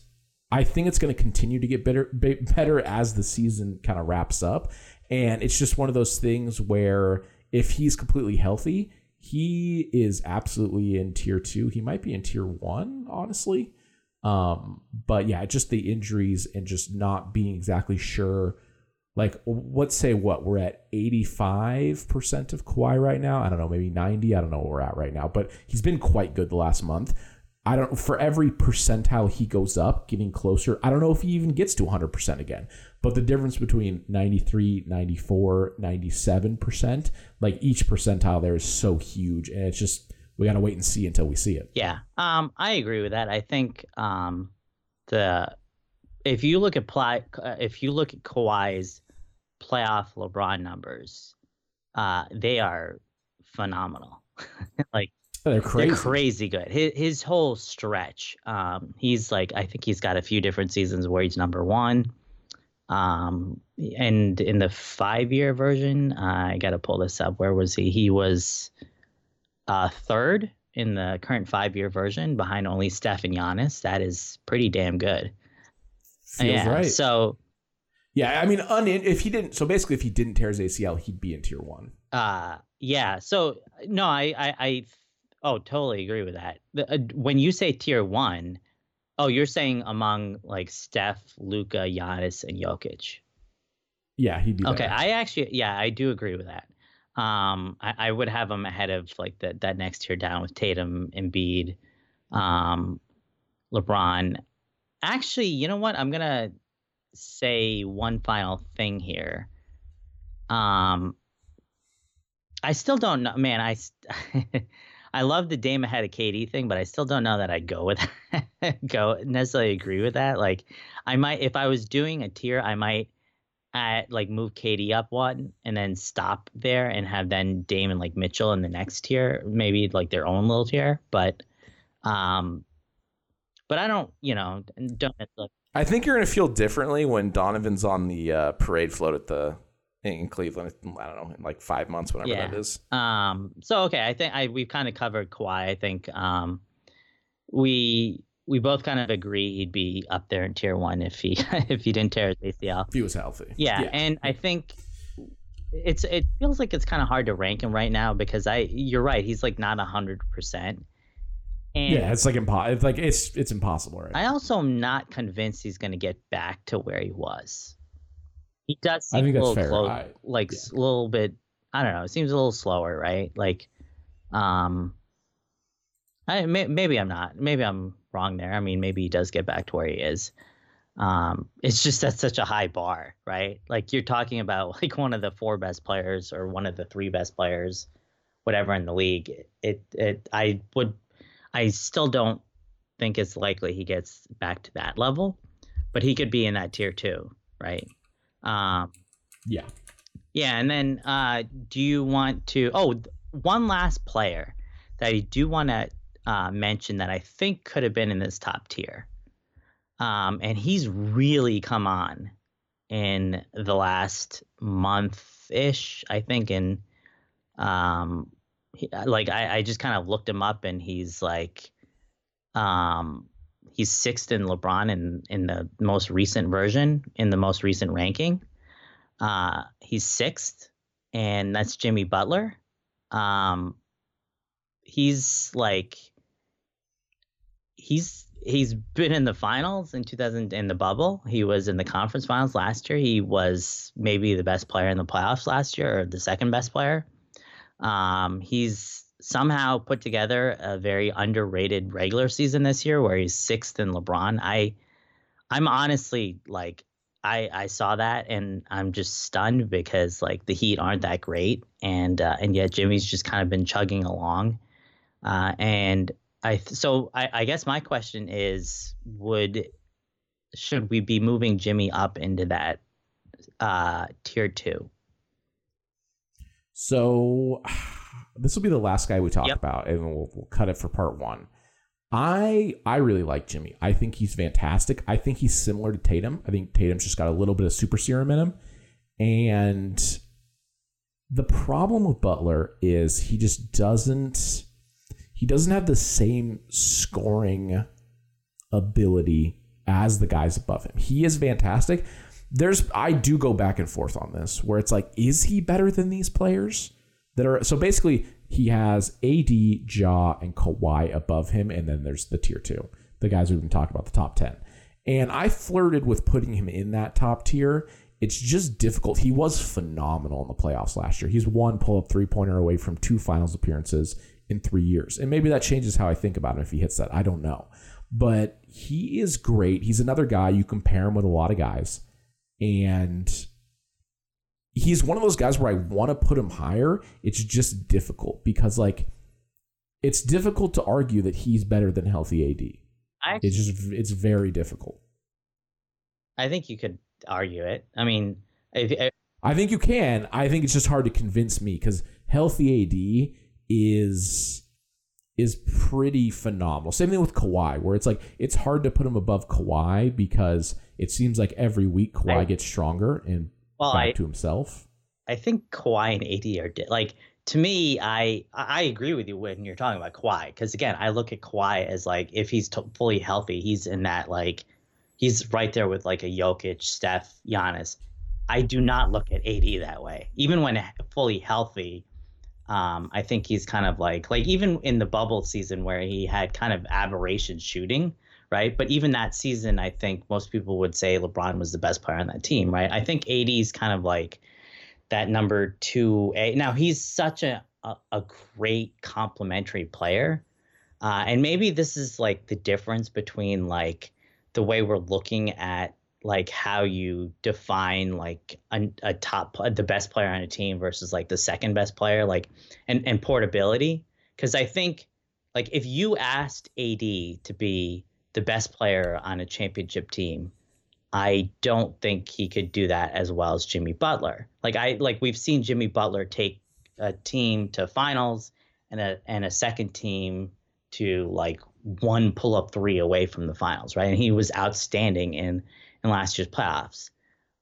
I think it's going to continue to get better better as the season kind of wraps up. And it's just one of those things where if he's completely healthy, he is absolutely in tier two. He might be in tier one, honestly. Um, but yeah, just the injuries and just not being exactly sure. Like, let's say what we're at 85% of Kawhi right now. I don't know, maybe 90. I don't know where we're at right now, but he's been quite good the last month. I don't for every percentile he goes up, getting closer. I don't know if he even gets to 100% again. But the difference between 93, 94, 97%, like each percentile there is so huge and it's just we got to wait and see until we see it. Yeah. Um I agree with that. I think um the if you look at play, if you look at Kawhi's playoff LeBron numbers, uh they are phenomenal. <laughs> like they're crazy. They're crazy good. His his whole stretch. Um, he's like I think he's got a few different seasons where he's number one. Um, and in the five year version, uh, I got to pull this up. Where was he? He was uh, third in the current five year version, behind only Steph and Giannis. That is pretty damn good. Feels yeah, right. So yeah, I mean, un- if he didn't, so basically, if he didn't tear his ACL, he'd be in tier one. Uh yeah. So no, I I, I oh totally agree with that. The, uh, when you say tier one, oh, you're saying among like Steph, Luka, Giannis, and Jokic. Yeah, he'd be okay. I actually, yeah, I do agree with that. Um, I, I would have him ahead of like that that next tier down with Tatum, Embiid, um, LeBron. Actually, you know what? I'm gonna say one final thing here. Um, I still don't know, man. I <laughs> I love the Dame ahead of KD thing, but I still don't know that I'd go with <laughs> go necessarily agree with that. Like, I might if I was doing a tier, I might at like move KD up one and then stop there and have then Dame and like Mitchell in the next tier, maybe like their own little tier. But, um, but I don't, you know, don't necessarily. I think you're gonna feel differently when Donovan's on the uh, parade float at the in Cleveland. I don't know, in like five months, whatever Yeah. that is. Um, so okay, I think I we've kind of covered Kawhi. I think um, we we both kind of agree he'd be up there in tier one if he <laughs> if he didn't tear his ACL. If he was healthy. Yeah, and I think it's it feels like it's kind of hard to rank him right now because I you're right he's like not a hundred percent. And yeah, it's like impo- It's like it's it's impossible, right? I also am not convinced he's going to get back to where he was. He does I seem think a little fair. clo- I- like yeah. a little bit. I don't know. It seems a little slower, right? Like, um, I may, maybe I'm not. Maybe I'm wrong there. I mean, maybe he does get back to where he is. Um, it's just that's such a high bar, right? Like you're talking about <laughs> like one of the four best players or one of the three best players, whatever in the league. It it I would I still don't think it's likely he gets back to that level, but he could be in that tier two, right? Um, yeah. yeah, and then uh, do you want to? Oh, one last player that I do want to uh, mention that I think could have been in this top tier, um, and he's really come on in the last month ish. I think in um, he, like I, I just kind of looked him up, and he's like, um, he's sixth in LeBron in in the most recent version in the most recent ranking. Uh, he's sixth, and that's Jimmy Butler. Um, he's like, he's he's been in the finals in 2000 in the bubble. He was in the conference finals last year. He was maybe the best player in the playoffs last year, or the second best player. Um, he's somehow put together a very underrated regular season this year, where he's sixth in LeBron. I, I'm honestly like I, I saw that and I'm just stunned because like the Heat aren't that great and uh, and yet Jimmy's just kind of been chugging along, uh, and I so I, I guess my question is would should we be moving Jimmy up into that uh, tier two? So this will be the last guy we talk Yep. about, and we'll, we'll cut it for part one. I I really like Jimmy. I think he's fantastic. I think he's similar to Tatum. I think Tatum's just got a little bit of super serum in him, and the problem with Butler is he just doesn't he doesn't have the same scoring ability as the guys above him. He is fantastic. There's I do go back and forth on this where it's like is he better than these players that are so basically he has AD, Ja and Kawhi above him and then there's the tier 2. The guys we've been talking about the top 10. And I flirted with putting him in that top tier. It's just difficult. He was phenomenal in the playoffs last year. He's one pull up three pointer away from two finals appearances in three years. And maybe that changes how I think about him if he hits that. I don't know. But he is great. He's another guy. You compare him with a lot of guys. And he's one of those guys where I want to put him higher. It's just difficult because, like, it's difficult to argue that he's better than healthy AD. I It's just, it's very difficult. I think you could argue it. I mean, if, if I think you can. I think it's just hard to convince me because healthy AD is is pretty phenomenal. Same thing with Kawhi, where it's like it's hard to put him above Kawhi because it seems like every week Kawhi I, gets stronger and well, back I, to himself. I think Kawhi and AD are like to me. I I agree with you when you're talking about Kawhi because again, I look at Kawhi as like if he's t- fully healthy, he's in that like he's right there with like a Jokic, Steph, Giannis. I do not look at AD that way. Even when fully healthy, um, I think he's kind of like like even in the bubble season where he had kind of aberration shooting, right? But even that season, I think most people would say LeBron was the best player on that team, right? I think AD is kind of like that number two A. Now he's such a a, a great complementary player, uh, and maybe this is like the difference between like the way we're looking at like how you define like a, a top the best player on a team versus like the second best player like and and portability because i think like if you asked ad to be the best player on a championship team i don't think he could do that as well as jimmy butler like i like we've seen jimmy butler take a team to finals and a and a second team to like one pull up three away from the finals right and he was outstanding in in last year's playoffs.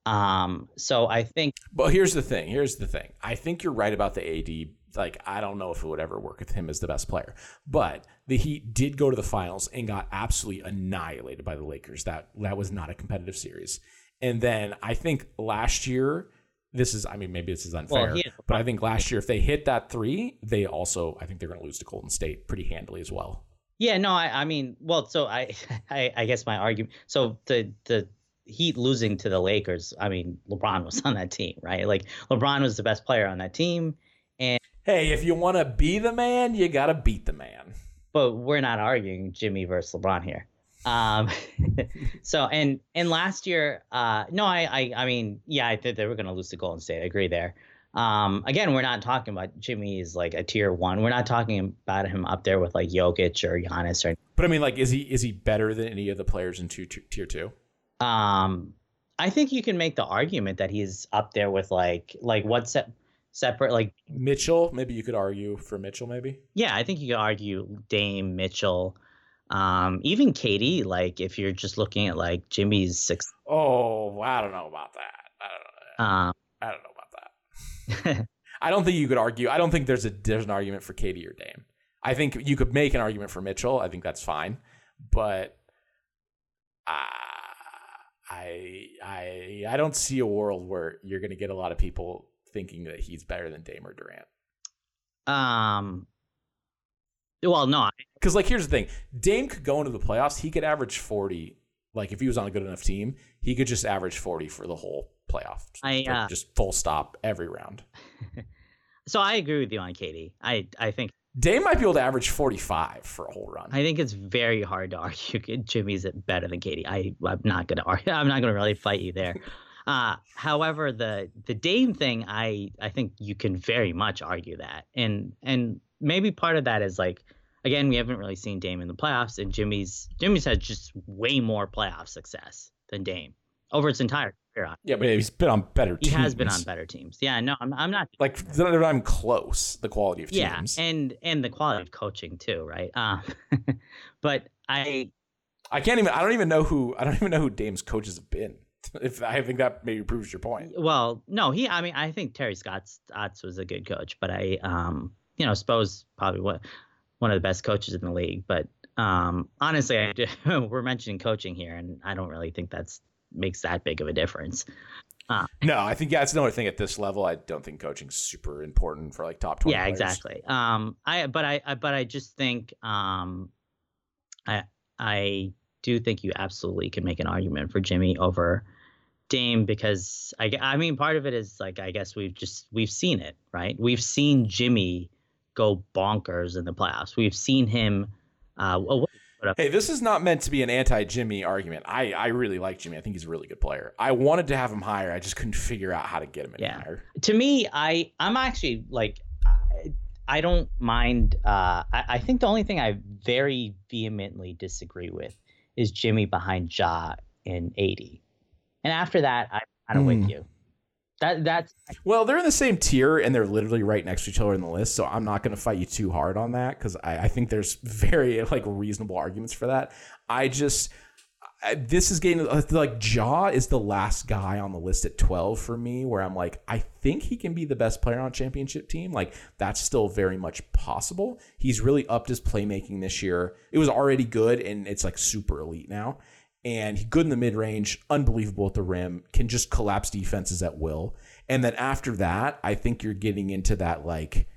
Um, so I think. But here's the thing. Here's the thing. I think you're right about the AD. Like I don't know if it would ever work with him as the best player, but the Heat did go to the finals and got absolutely annihilated by the Lakers. That that was not a competitive series. And then I think last year, this is. I mean, maybe this is unfair, well, but I think last year if they hit that three, they also. I think they're going to lose to Golden State pretty handily as well. Yeah, no, I, I mean, well, so I, <laughs> I, I guess my argument. So the the Heat losing to the Lakers, I mean, LeBron was on that team, right? Like LeBron was the best player on that team. Hey, if you want to be the man, you got to beat the man. But we're not arguing Jimmy versus LeBron here. Um, <laughs> so and and last year, uh, no, I, I I mean, yeah, I think they were going to lose to Golden State. I agree there. Um, again, we're not talking about Jimmy is like a tier one. We're not talking about him up there with like Jokic or Giannis or. But I mean, like, is he is he better than any of the players in two, tier two? Um, I think you can make the argument that he's up there with like like what's se- separate like Mitchell. Maybe you could argue for Mitchell. Maybe. Yeah, I think you could argue Dame Mitchell. Um, even KD. Like if you're just looking at like Jimmy's six. Oh, I don't know about that. I don't know. Um, I don't know about that. <laughs> I don't think you could argue. I don't think there's a there's an argument for KD or Dame. I think you could make an argument for Mitchell. I think that's fine, but. Uh, I I I don't see a world where you're going to get a lot of people thinking that he's better than Dame or Durant. Um. Well, no, because like here's the thing: Dame could go into the playoffs. He could average forty. Like if he was on a good enough team, he could just average forty for the whole playoff. I uh, just full stop every round. <laughs> so I agree with you on KD. I I think Dame might be able to average 45 for a whole run. I think it's very hard to argue <laughs> Jimmy's better than KD. I I'm not gonna argue. I'm not gonna really fight you there. <laughs> Uh, however, the the Dame thing, I I think you can very much argue that, and and maybe part of that is like, again, we haven't really seen Dame in the playoffs, and Jimmy's Jimmy's had just way more playoff success than Dame over its entire career. Yeah, but he's been on better. Teams. He has been on better teams. Yeah, no, I'm, I'm not like they're not even close. The quality of teams. Yeah, and and the quality of coaching too, right? Uh, <laughs> but I, I can't even. I don't even know who. I don't even know who Dame's coaches have been. <laughs> If I think that maybe proves your point. Well, no, he. I mean, I think Terry Scott's Stotts was a good coach, but I, um, you know, suppose probably what one of the best coaches in the league. But um, honestly, I, <laughs> we're mentioning coaching here, and I don't really think that's makes that big of a difference. Uh, no, I think yeah, it's another thing at this level. I don't think coaching's super important for like top twenty. Yeah, players. exactly. Um, I but I, I but I just think um, I I do think you absolutely can make an argument for Jimmy over Dame because I I mean part of it is like I guess we've just we've seen it right. We've seen Jimmy go bonkers in the playoffs. We've seen him. Uh, Hey, this is not meant to be an anti Jimmy argument. I, I really like Jimmy. I think he's a really good player. I wanted to have him higher. I just couldn't figure out how to get him any yeah. higher. To me, I I'm actually like I, I don't mind. Uh, I, I think the only thing I very vehemently disagree with is Jimmy behind Ja in 80. And after that, I kind of mm. with you. That that's well, they're in the same tier and they're literally right next to each other in the list. So I'm not going to fight you too hard on that because I, I think there's <laughs> very like reasonable arguments for that. I just I, this is getting like Ja is the last guy on the list at 12 for me where I'm like I think he can be the best player on a championship team like that's still very much possible he's really upped his playmaking this year it was already good and it's like super elite now and good in the mid range unbelievable at the rim can just collapse defenses at will and then after that I think you're getting into that like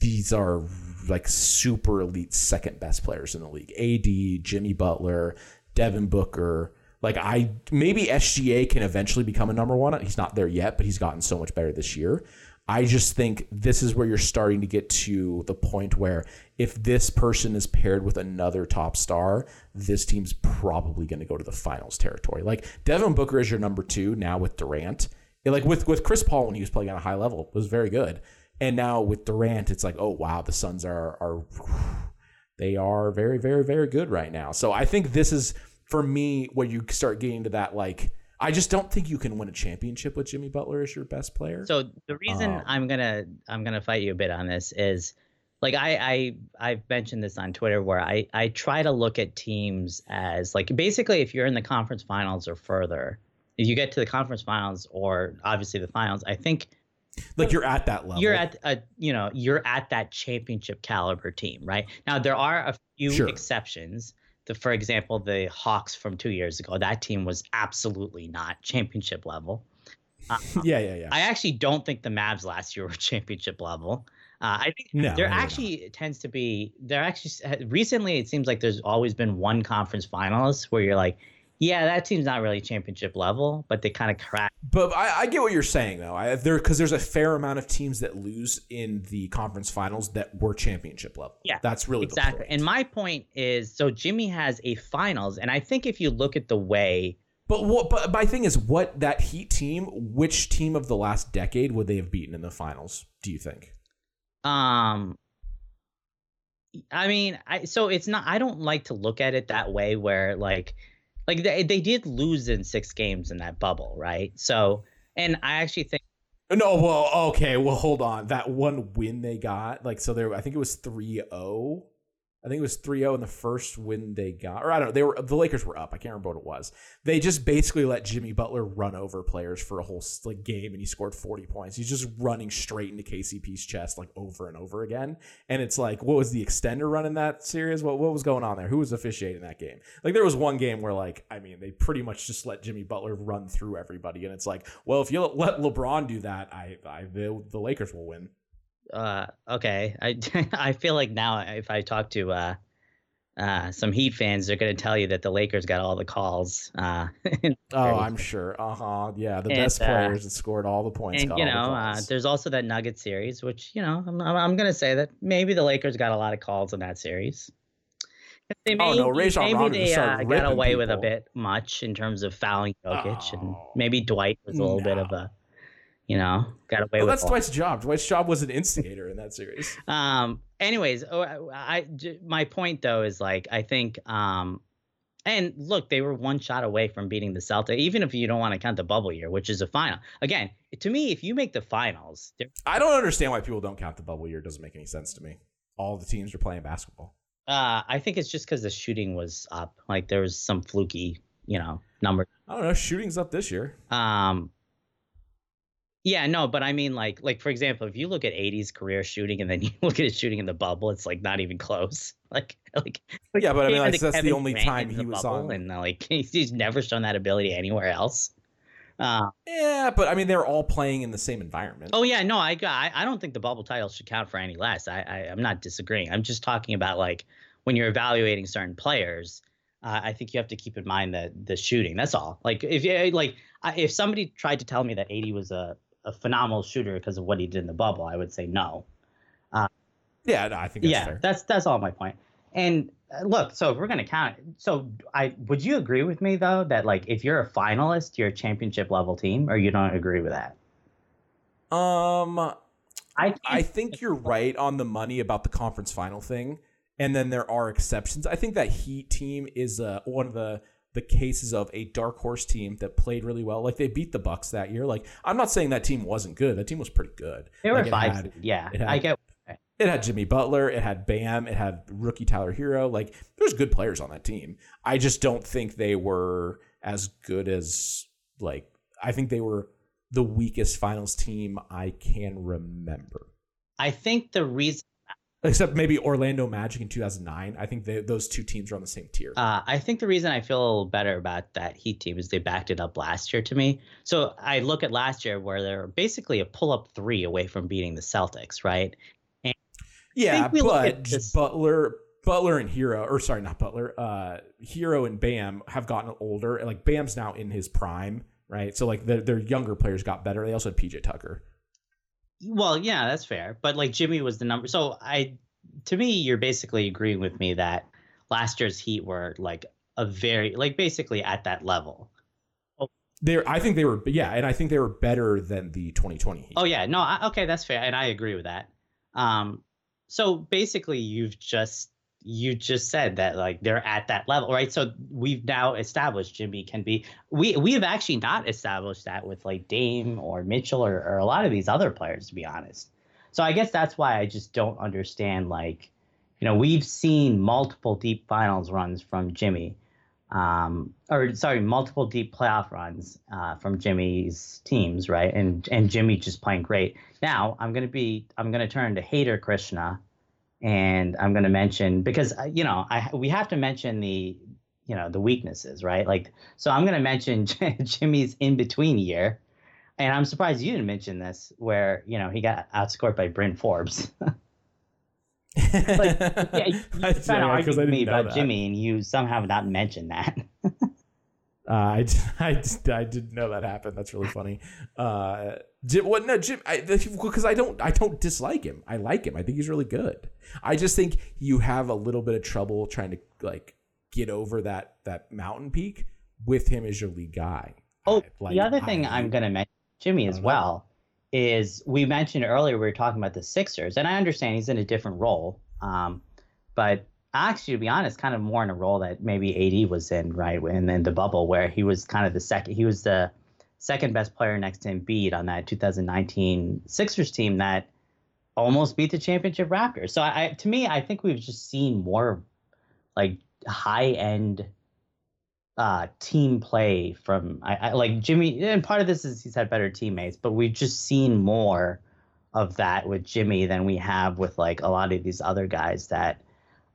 these are like super elite second best players in the league. AD, Jimmy Butler, Devin Booker. Like I maybe SGA can eventually become a number one. He's not there yet, but he's gotten so much better this year. I just think this is where you're starting to get to the point where if this person is paired with another top star, this team's probably going to go to the finals territory. Like Devin Booker is your number two now with Durant. Like with with Chris Paul when he was playing at a high level was very good, and now with Durant, it's like oh wow, the Suns are are they are very very very good right now. So I think this is for me where you start getting to that like I just don't think you can win a championship with Jimmy Butler as your best player. So the reason um, I'm gonna I'm gonna fight you a bit on this is like I I I've mentioned this on Twitter where I I try to look at teams as like basically if you're in the conference finals or further, if you get to the conference finals or obviously the finals, I think like you're at that level. You're at a you know you're at that championship caliber team, right? Now there are a few sure. exceptions the, for example, the Hawks from two years ago, that team was absolutely not championship level. Uh, <laughs> yeah, yeah, yeah. I actually don't think the Mavs last year were <laughs> championship level. Uh, I think no, there actually tends to be there actually recently it seems like there's always been one conference finalist where you're like, yeah, that team's not really championship level, but they kind of crack. But I, I, get what you're saying though. I, there because there's a fair amount of teams that lose in the conference finals that were championship level. Yeah, that's really exactly. And my point is, so Jimmy has a finals, and I think if you look at the way. But what? But my thing is, what that Heat team? Which team of the last decade would they have beaten in the finals? Do you think? Um, I mean, I so it's not. I don't like to look at it that way, where like like they they did lose in six games in that bubble, right? So, and I actually think. No, well, okay, well, hold on. That one win they got, like, so there, I think it was 3 0 I think it was 3-0 in the first win they got. Or I don't know. They were the Lakers were up. I can't remember what it was. They just basically let Jimmy Butler run over players for a whole like game and he scored 40 points. He's just running straight into KCP's chest like over and over again. And it's like, what was the extender run in that series? What what was going on there? Who was officiating that game? Like there was one game where like, I mean, they pretty much just let Jimmy Butler run through everybody and it's like, well, if you let LeBron do that, I I the, the Lakers will win uh, okay. I <laughs> I feel like now if I talk to uh, uh, some Heat fans, they're going to tell you that the Lakers got all the calls. Uh, <laughs> oh, I'm sure. Uh huh. Yeah, the and, best uh, players that scored all the points. And you know, uh, there's also that Nugget series, which you know, I'm I'm going to say that maybe the Lakers got a lot of calls in that series. They may, oh no, Rajon maybe they uh, got away people. with a bit much in terms of fouling Jokic, oh. and maybe Dwight was a little no. bit of a you know, got away well, with. That's Dwight's job. Dwight's job was an instigator in that series. <laughs> Um. Anyways, oh, I, I my point though is like I think um, and look, they were one shot away from beating the Celtics. Even if you don't want to count the bubble year, which is a final. Again, to me, if you make the finals, I don't understand why people don't count the bubble year. It doesn't make any sense to me. All the teams are playing basketball. Uh, I think it's just because the shooting was up. Like there was some fluky, you know, number. I don't know. Shooting's up this year. Um, yeah, no, but I mean, like, like for example, if you look at AD's career shooting and then you <laughs> look at his shooting in the bubble, it's like not even close. <laughs> Like, like, yeah, but I mean, like, that's Kevin the only Grant time he was on, and like, <laughs> he's never shown that ability anywhere else. Uh, yeah, but I mean, they're all playing in the same environment. Oh yeah, no, I I, I don't think the bubble title should count for any less. I, I I'm not disagreeing. I'm just talking about like when you're evaluating certain players. Uh, I think you have to keep in mind the the shooting. That's all. Like if you like if somebody tried to tell me that AD was a a phenomenal shooter because of what he did in the bubble, I would say no. Uh, yeah, no, I think that's yeah, fair. that's that's all my point. And uh, look, so if we're gonna count it, so I would you agree with me though that like if you're a finalist, you're a championship level team, or you don't agree with that? Um, I I think you're right on the money about the conference final thing, and then there are exceptions. I think that Heat team is uh, one of the the cases of a dark horse team that played really well. Like they beat the Bucks that year. Like I'm not saying that team wasn't good. That team was pretty good. They were like, five. Had, yeah, had, I get. It had Jimmy Butler. It had Bam. It had rookie Tyler Herro. Like there's good players on that team. I just don't think they were as good as like I think they were the weakest finals team I can remember. I think the reason except maybe Orlando Magic in 2009. I think they, those two teams are on the same tier. Uh, I think the reason I feel a little better about that Heat team is they backed it up last year to me. So I look at last year where they're basically a pull up three away from beating the Celtics, right? And yeah, but Butler, Butler and Herro, or sorry, not Butler, uh, Herro and Bam have gotten older. Like Bam's now in his prime, right? So like their, their younger players got better. They also had PJ Tucker. Well, yeah, that's fair. But like Jimmy was the number. So I, to me, you're basically agreeing with me that last year's Heat were like a very like basically at that level. they're. I think they were, yeah, and I think they were better than the 2020 Heat. Oh yeah, no, I, okay, that's fair, and I agree with that. Um, so basically, you've just you just said that like they're at that level, right? So we've now established Jimmy can be. We we have actually not established that with like Dame or Mitchell or, or a lot of these other players, to be honest. So I guess that's why I just don't understand. Like, you know, we've seen multiple deep finals runs from Jimmy, um, or sorry, multiple deep playoff runs uh, from Jimmy's teams, right? And and Jimmy just playing great. Now I'm gonna be I'm gonna turn to hater Krishna and I'm going to mention because uh, you know I we have to mention the you know the weaknesses, right? Like so I'm going to mention <laughs> Jimmy's in between year, and I'm surprised you didn't mention this where you know he got outscored by Bryn Forbes. <laughs> like, yeah, <laughs> you, to argue with me about that. Jimmy, and you somehow have not mentioned that. Uh, I, <laughs> I, I didn't know that happened. That's really funny. Uh, Jim, what? No, Jim. Because I, I, don't, I don't dislike him. I like him. I think he's really good. I just think you have a little bit of trouble trying to like get over that that mountain peak with him as your lead guy. Oh, like, the other thing I, am going to mention, Jimmy, as well, know. is we mentioned earlier we were talking about the Sixers, and I understand he's in a different role. Um, but actually, to be honest, kind of more in a role that maybe AD was in, right? And then the bubble where he was kind of the second, he was the second best player next to Embiid on that 2019 Sixers team that almost beat the championship Raptors. So I, to me, I think we've just seen more like high end uh, team play from I, I, like Jimmy. And part of this is he's had better teammates, but we've just seen more of that with Jimmy than we have with like a lot of these other guys that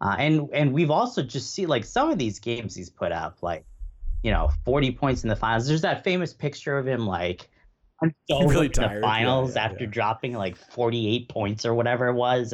uh, and and we've also just seen like some of these games he's put up, like you know, 40 points in the finals. There's that famous picture of him like I'm <laughs> so really tired. the finals yeah, yeah, after yeah. dropping like 48 points or whatever it was.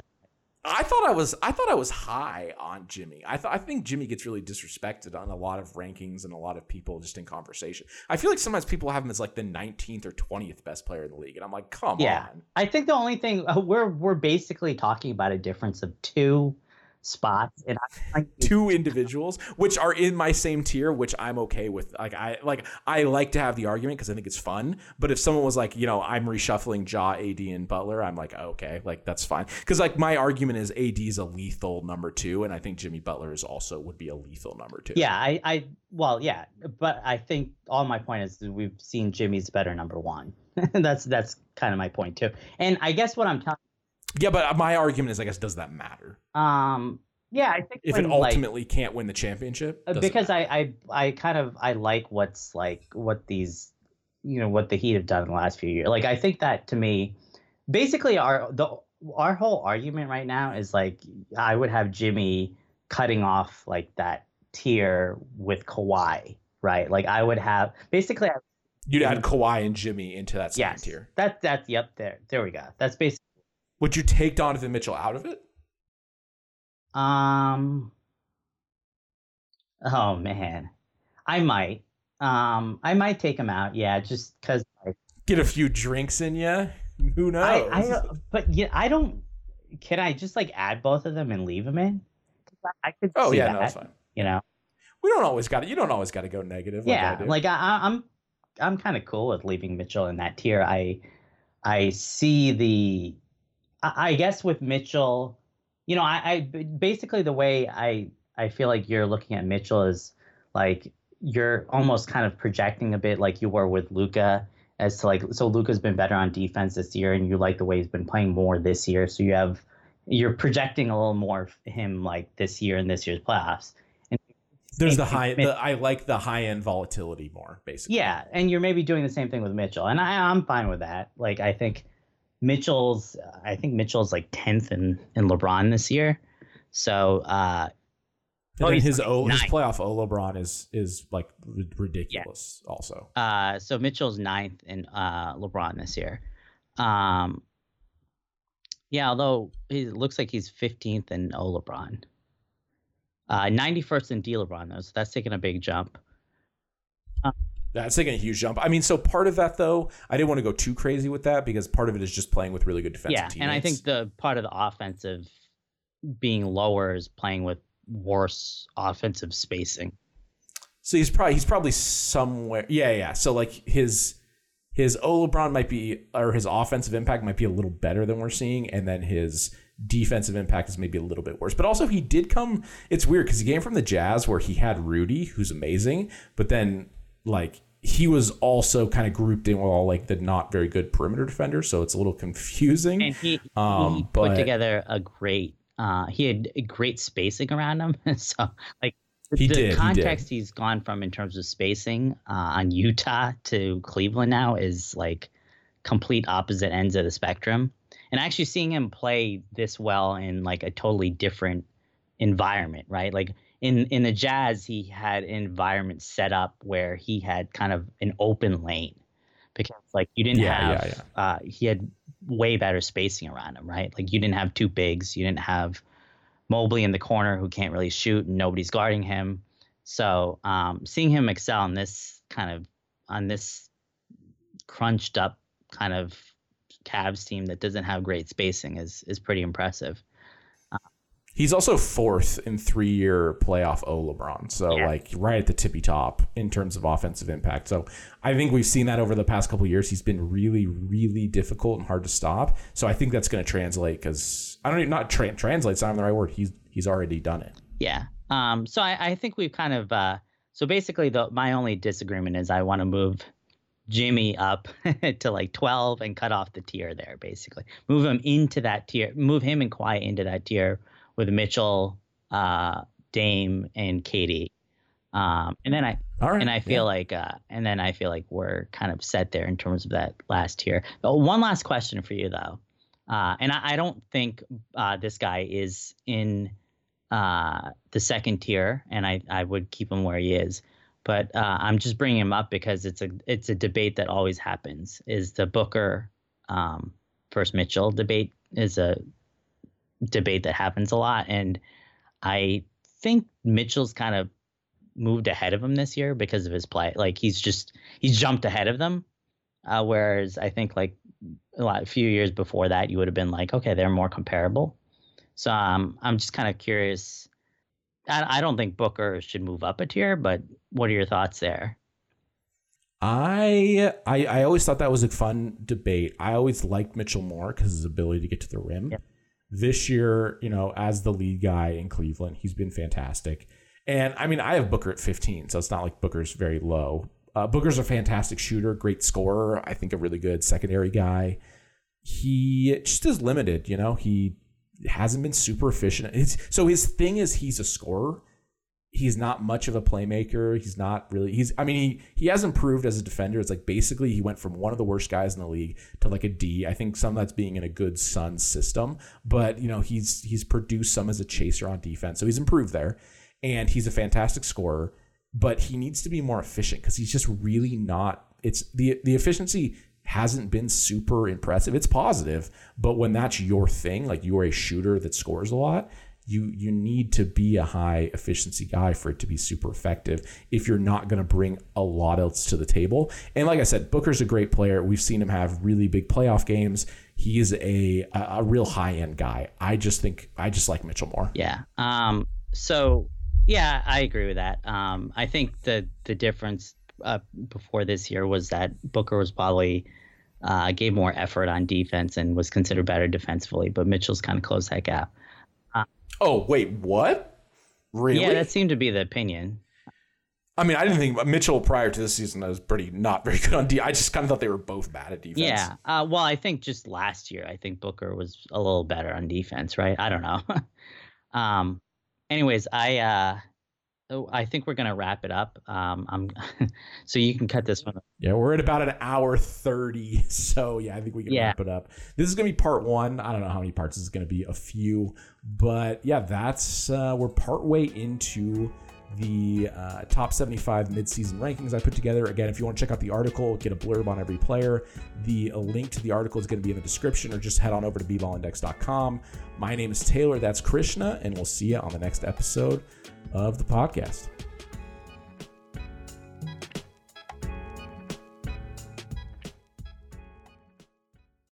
I thought I was I thought I was high on Jimmy. I thought I think Jimmy gets really disrespected on a lot of rankings and a lot of people just in conversation. I feel like sometimes people have him as like the 19th or 20th best player in the league, and I'm like, come yeah. on. I think the only thing uh, we're we're basically talking about a difference of two spots and I, two individuals which are in my same tier which i'm okay with. Like i like i like to have the argument because i think it's fun but if someone was like you know i'm reshuffling ja ad and butler i'm like oh, okay like that's fine. Because like my argument is ad is a lethal number two and i think jimmy butler is also would be a lethal number two. Yeah i i well yeah but i think all my point is we've seen jimmy's better number one. <laughs> That's that's kind of my point too. And i guess what i'm telling yeah, but my argument is, I guess, does that matter? Um, yeah, I think if when, it ultimately like, can't win the championship, uh, because I, I, I kind of I like what's like what these, you know, what the Heat have done in the last few years. Like I think that to me, basically our the our whole argument right now is like I would have Jimmy cutting off like that tier with Kawhi, right? Like I would have basically. I, You'd add Kawhi and Jimmy into that second yes, tier. That that's yep there there we go. That's basically would you take Donovan Mitchell out of it? Um. Oh man, I might. Um, I might take him out. Yeah, just because. Like, Get a few drinks in you. Who knows? I, I, but yeah, I don't. Can I just like add both of them and leave them in? I, I could. Oh yeah, that, no, that's fine. You know. We don't always got to. You don't always got to go negative. Yeah, like, like I, I'm. I'm kind of cool with leaving Mitchell in that tier. I. I see the I guess with Mitchell, you know, I, I basically the way I I feel like you're looking at Mitchell is like you're almost kind of projecting a bit like you were with Luka as to like so Luka's been better on defense this year and you like the way he's been playing more this year. So you have you're projecting a little more of him like this year in this year's playoffs. And there's the high the, I like the high end volatility more, basically. Yeah, and you're maybe doing the same thing with Mitchell. And I, I'm fine with that. Like I think Mitchell's I think Mitchell's like tenth in, in LeBron this year. So uh Oh, his o, his playoff O LeBron is is like ridiculous. Yeah. Also, uh, so Mitchell's ninth in uh, LeBron this year. Um, yeah, although he looks like he's fifteenth in O LeBron. Uh, 91st in D LeBron though, so that's taking a big jump. That's taking a huge jump. I mean, so part of that though, I didn't want to go too crazy with that because part of it is just playing with really good defensive yeah, teammates. and I think the part of the offensive being lower is playing with worse offensive spacing. So he's probably he's probably somewhere. Yeah, yeah. So like his his O LeBron might be or his offensive impact might be a little better than we're seeing, and then his defensive impact is maybe a little bit worse. But also he did come. It's weird because he came from the Jazz where he had Rudy, who's amazing, but then like he was also kind of grouped in with all like the not very good perimeter defenders, so it's a little confusing. And he, um, he put but, together a great uh, he had great spacing around him. <laughs> so like he the did, context he has gone from in terms of spacing uh, on Utah to Cleveland now is like complete opposite ends of the spectrum. And actually seeing him play this well in like a totally different environment, right? Like in in the Jazz, he had an environment set up where he had kind of an open lane because like you didn't yeah, have yeah, yeah. Uh, he had way better spacing around him, right? Like you didn't have two bigs, you didn't have Mobley in the corner who can't really shoot and nobody's guarding him. So um, seeing him excel on this kind of on this crunched up kind of Cavs team that doesn't have great spacing is is pretty impressive. He's also fourth in three year playoff O LeBron. So yeah. like right at the tippy top in terms of offensive impact. So I think we've seen that over the past couple years. He's been really, really difficult and hard to stop. So I think that's going to translate because I don't even not tra- translate. It's not the right word. He's he's already done it. Yeah. Um. So I, I think we've kind of uh. So basically, the my only disagreement is I want to move Jimmy up <laughs> to like 12 and cut off the tier there, basically. Move him into that tier, move him and Kawhi into that tier with Mitchell, uh, Dame, and KD. Um, and then I right, and I feel yeah. like uh, and then I feel like we're kind of set there in terms of that last tier. But one last question for you though, uh, and I, I, don't think uh, this guy is in uh, the second tier, and I, I would keep him where he is. But uh, I'm just bringing him up because it's a it's a debate that always happens. Is the Booker um, versus Mitchell debate is a debate that happens a lot. And I think Mitchell's kind of moved ahead of him this year because of his play. Like he's just he's jumped ahead of them. Uh, whereas I think like a lot a few years before that, you would have been like, okay, they're more comparable. So um, I'm just kind of curious. I, I don't think Booker should move up a tier, but what are your thoughts there? I, I I always thought that was a fun debate. I always liked Mitchell more because his ability to get to the rim. Yep this year, you know, as the lead guy in Cleveland, he's been fantastic. And I mean, I have Booker at 15, so it's not like Booker's very low. Uh, Booker's a fantastic shooter, great scorer. I think a really good secondary guy. He just is limited, you know. He hasn't been super efficient. It's, so his thing is he's a scorer, he's not much of a playmaker. He's not really. He's. I mean, he he has improved as a defender. It's like basically he went from one of the worst guys in the league to like a D. I think some of that's being in a good Sun system, but you know he's he's produced some as a chaser on defense, so he's improved there, and he's a fantastic scorer. But he needs to be more efficient because he's just really not. It's the the efficiency hasn't been super impressive. It's positive, but when that's your thing, like you are a shooter that scores a lot, you you need to be a high efficiency guy for it to be super effective if you're not going to bring a lot else to the table. And like i said booker's a great player. We've seen him have really big playoff games. He is a a, real high end guy. I just think i just like mitchell more. Yeah um so yeah i agree with that. Um i think the the difference uh, before this year was that booker was probably uh, gave more effort on defense and was considered better defensively, but Mitchell's kind of closed that gap. Oh wait, what? Really? Yeah, that seemed to be the opinion. I mean, I didn't think Mitchell prior to this season was pretty not very <laughs> good on D. I just kind of thought they were both bad at defense. Yeah. Uh, well, I think just last year, I think Booker was a little better on defense, right? I don't know. <laughs> um. Anyways, I uh, oh, I think we're gonna wrap it up. Um. I'm. <laughs> so you can cut this one. Yeah, we're at about an hour thirty. <laughs> So yeah, I think we can Yeah. wrap it up. This is gonna be part one. I don't know how many parts this is gonna be. A few, but yeah, that's uh, we're partway into the uh, top 75 midseason rankings I put together. Again, if you want to check out the article, get a blurb on every player. The uh, link to the article is going to be in the description, or just head on over to bballindex.com. My name is Taylor. That's Krishna, and we'll see you on the next episode of the podcast.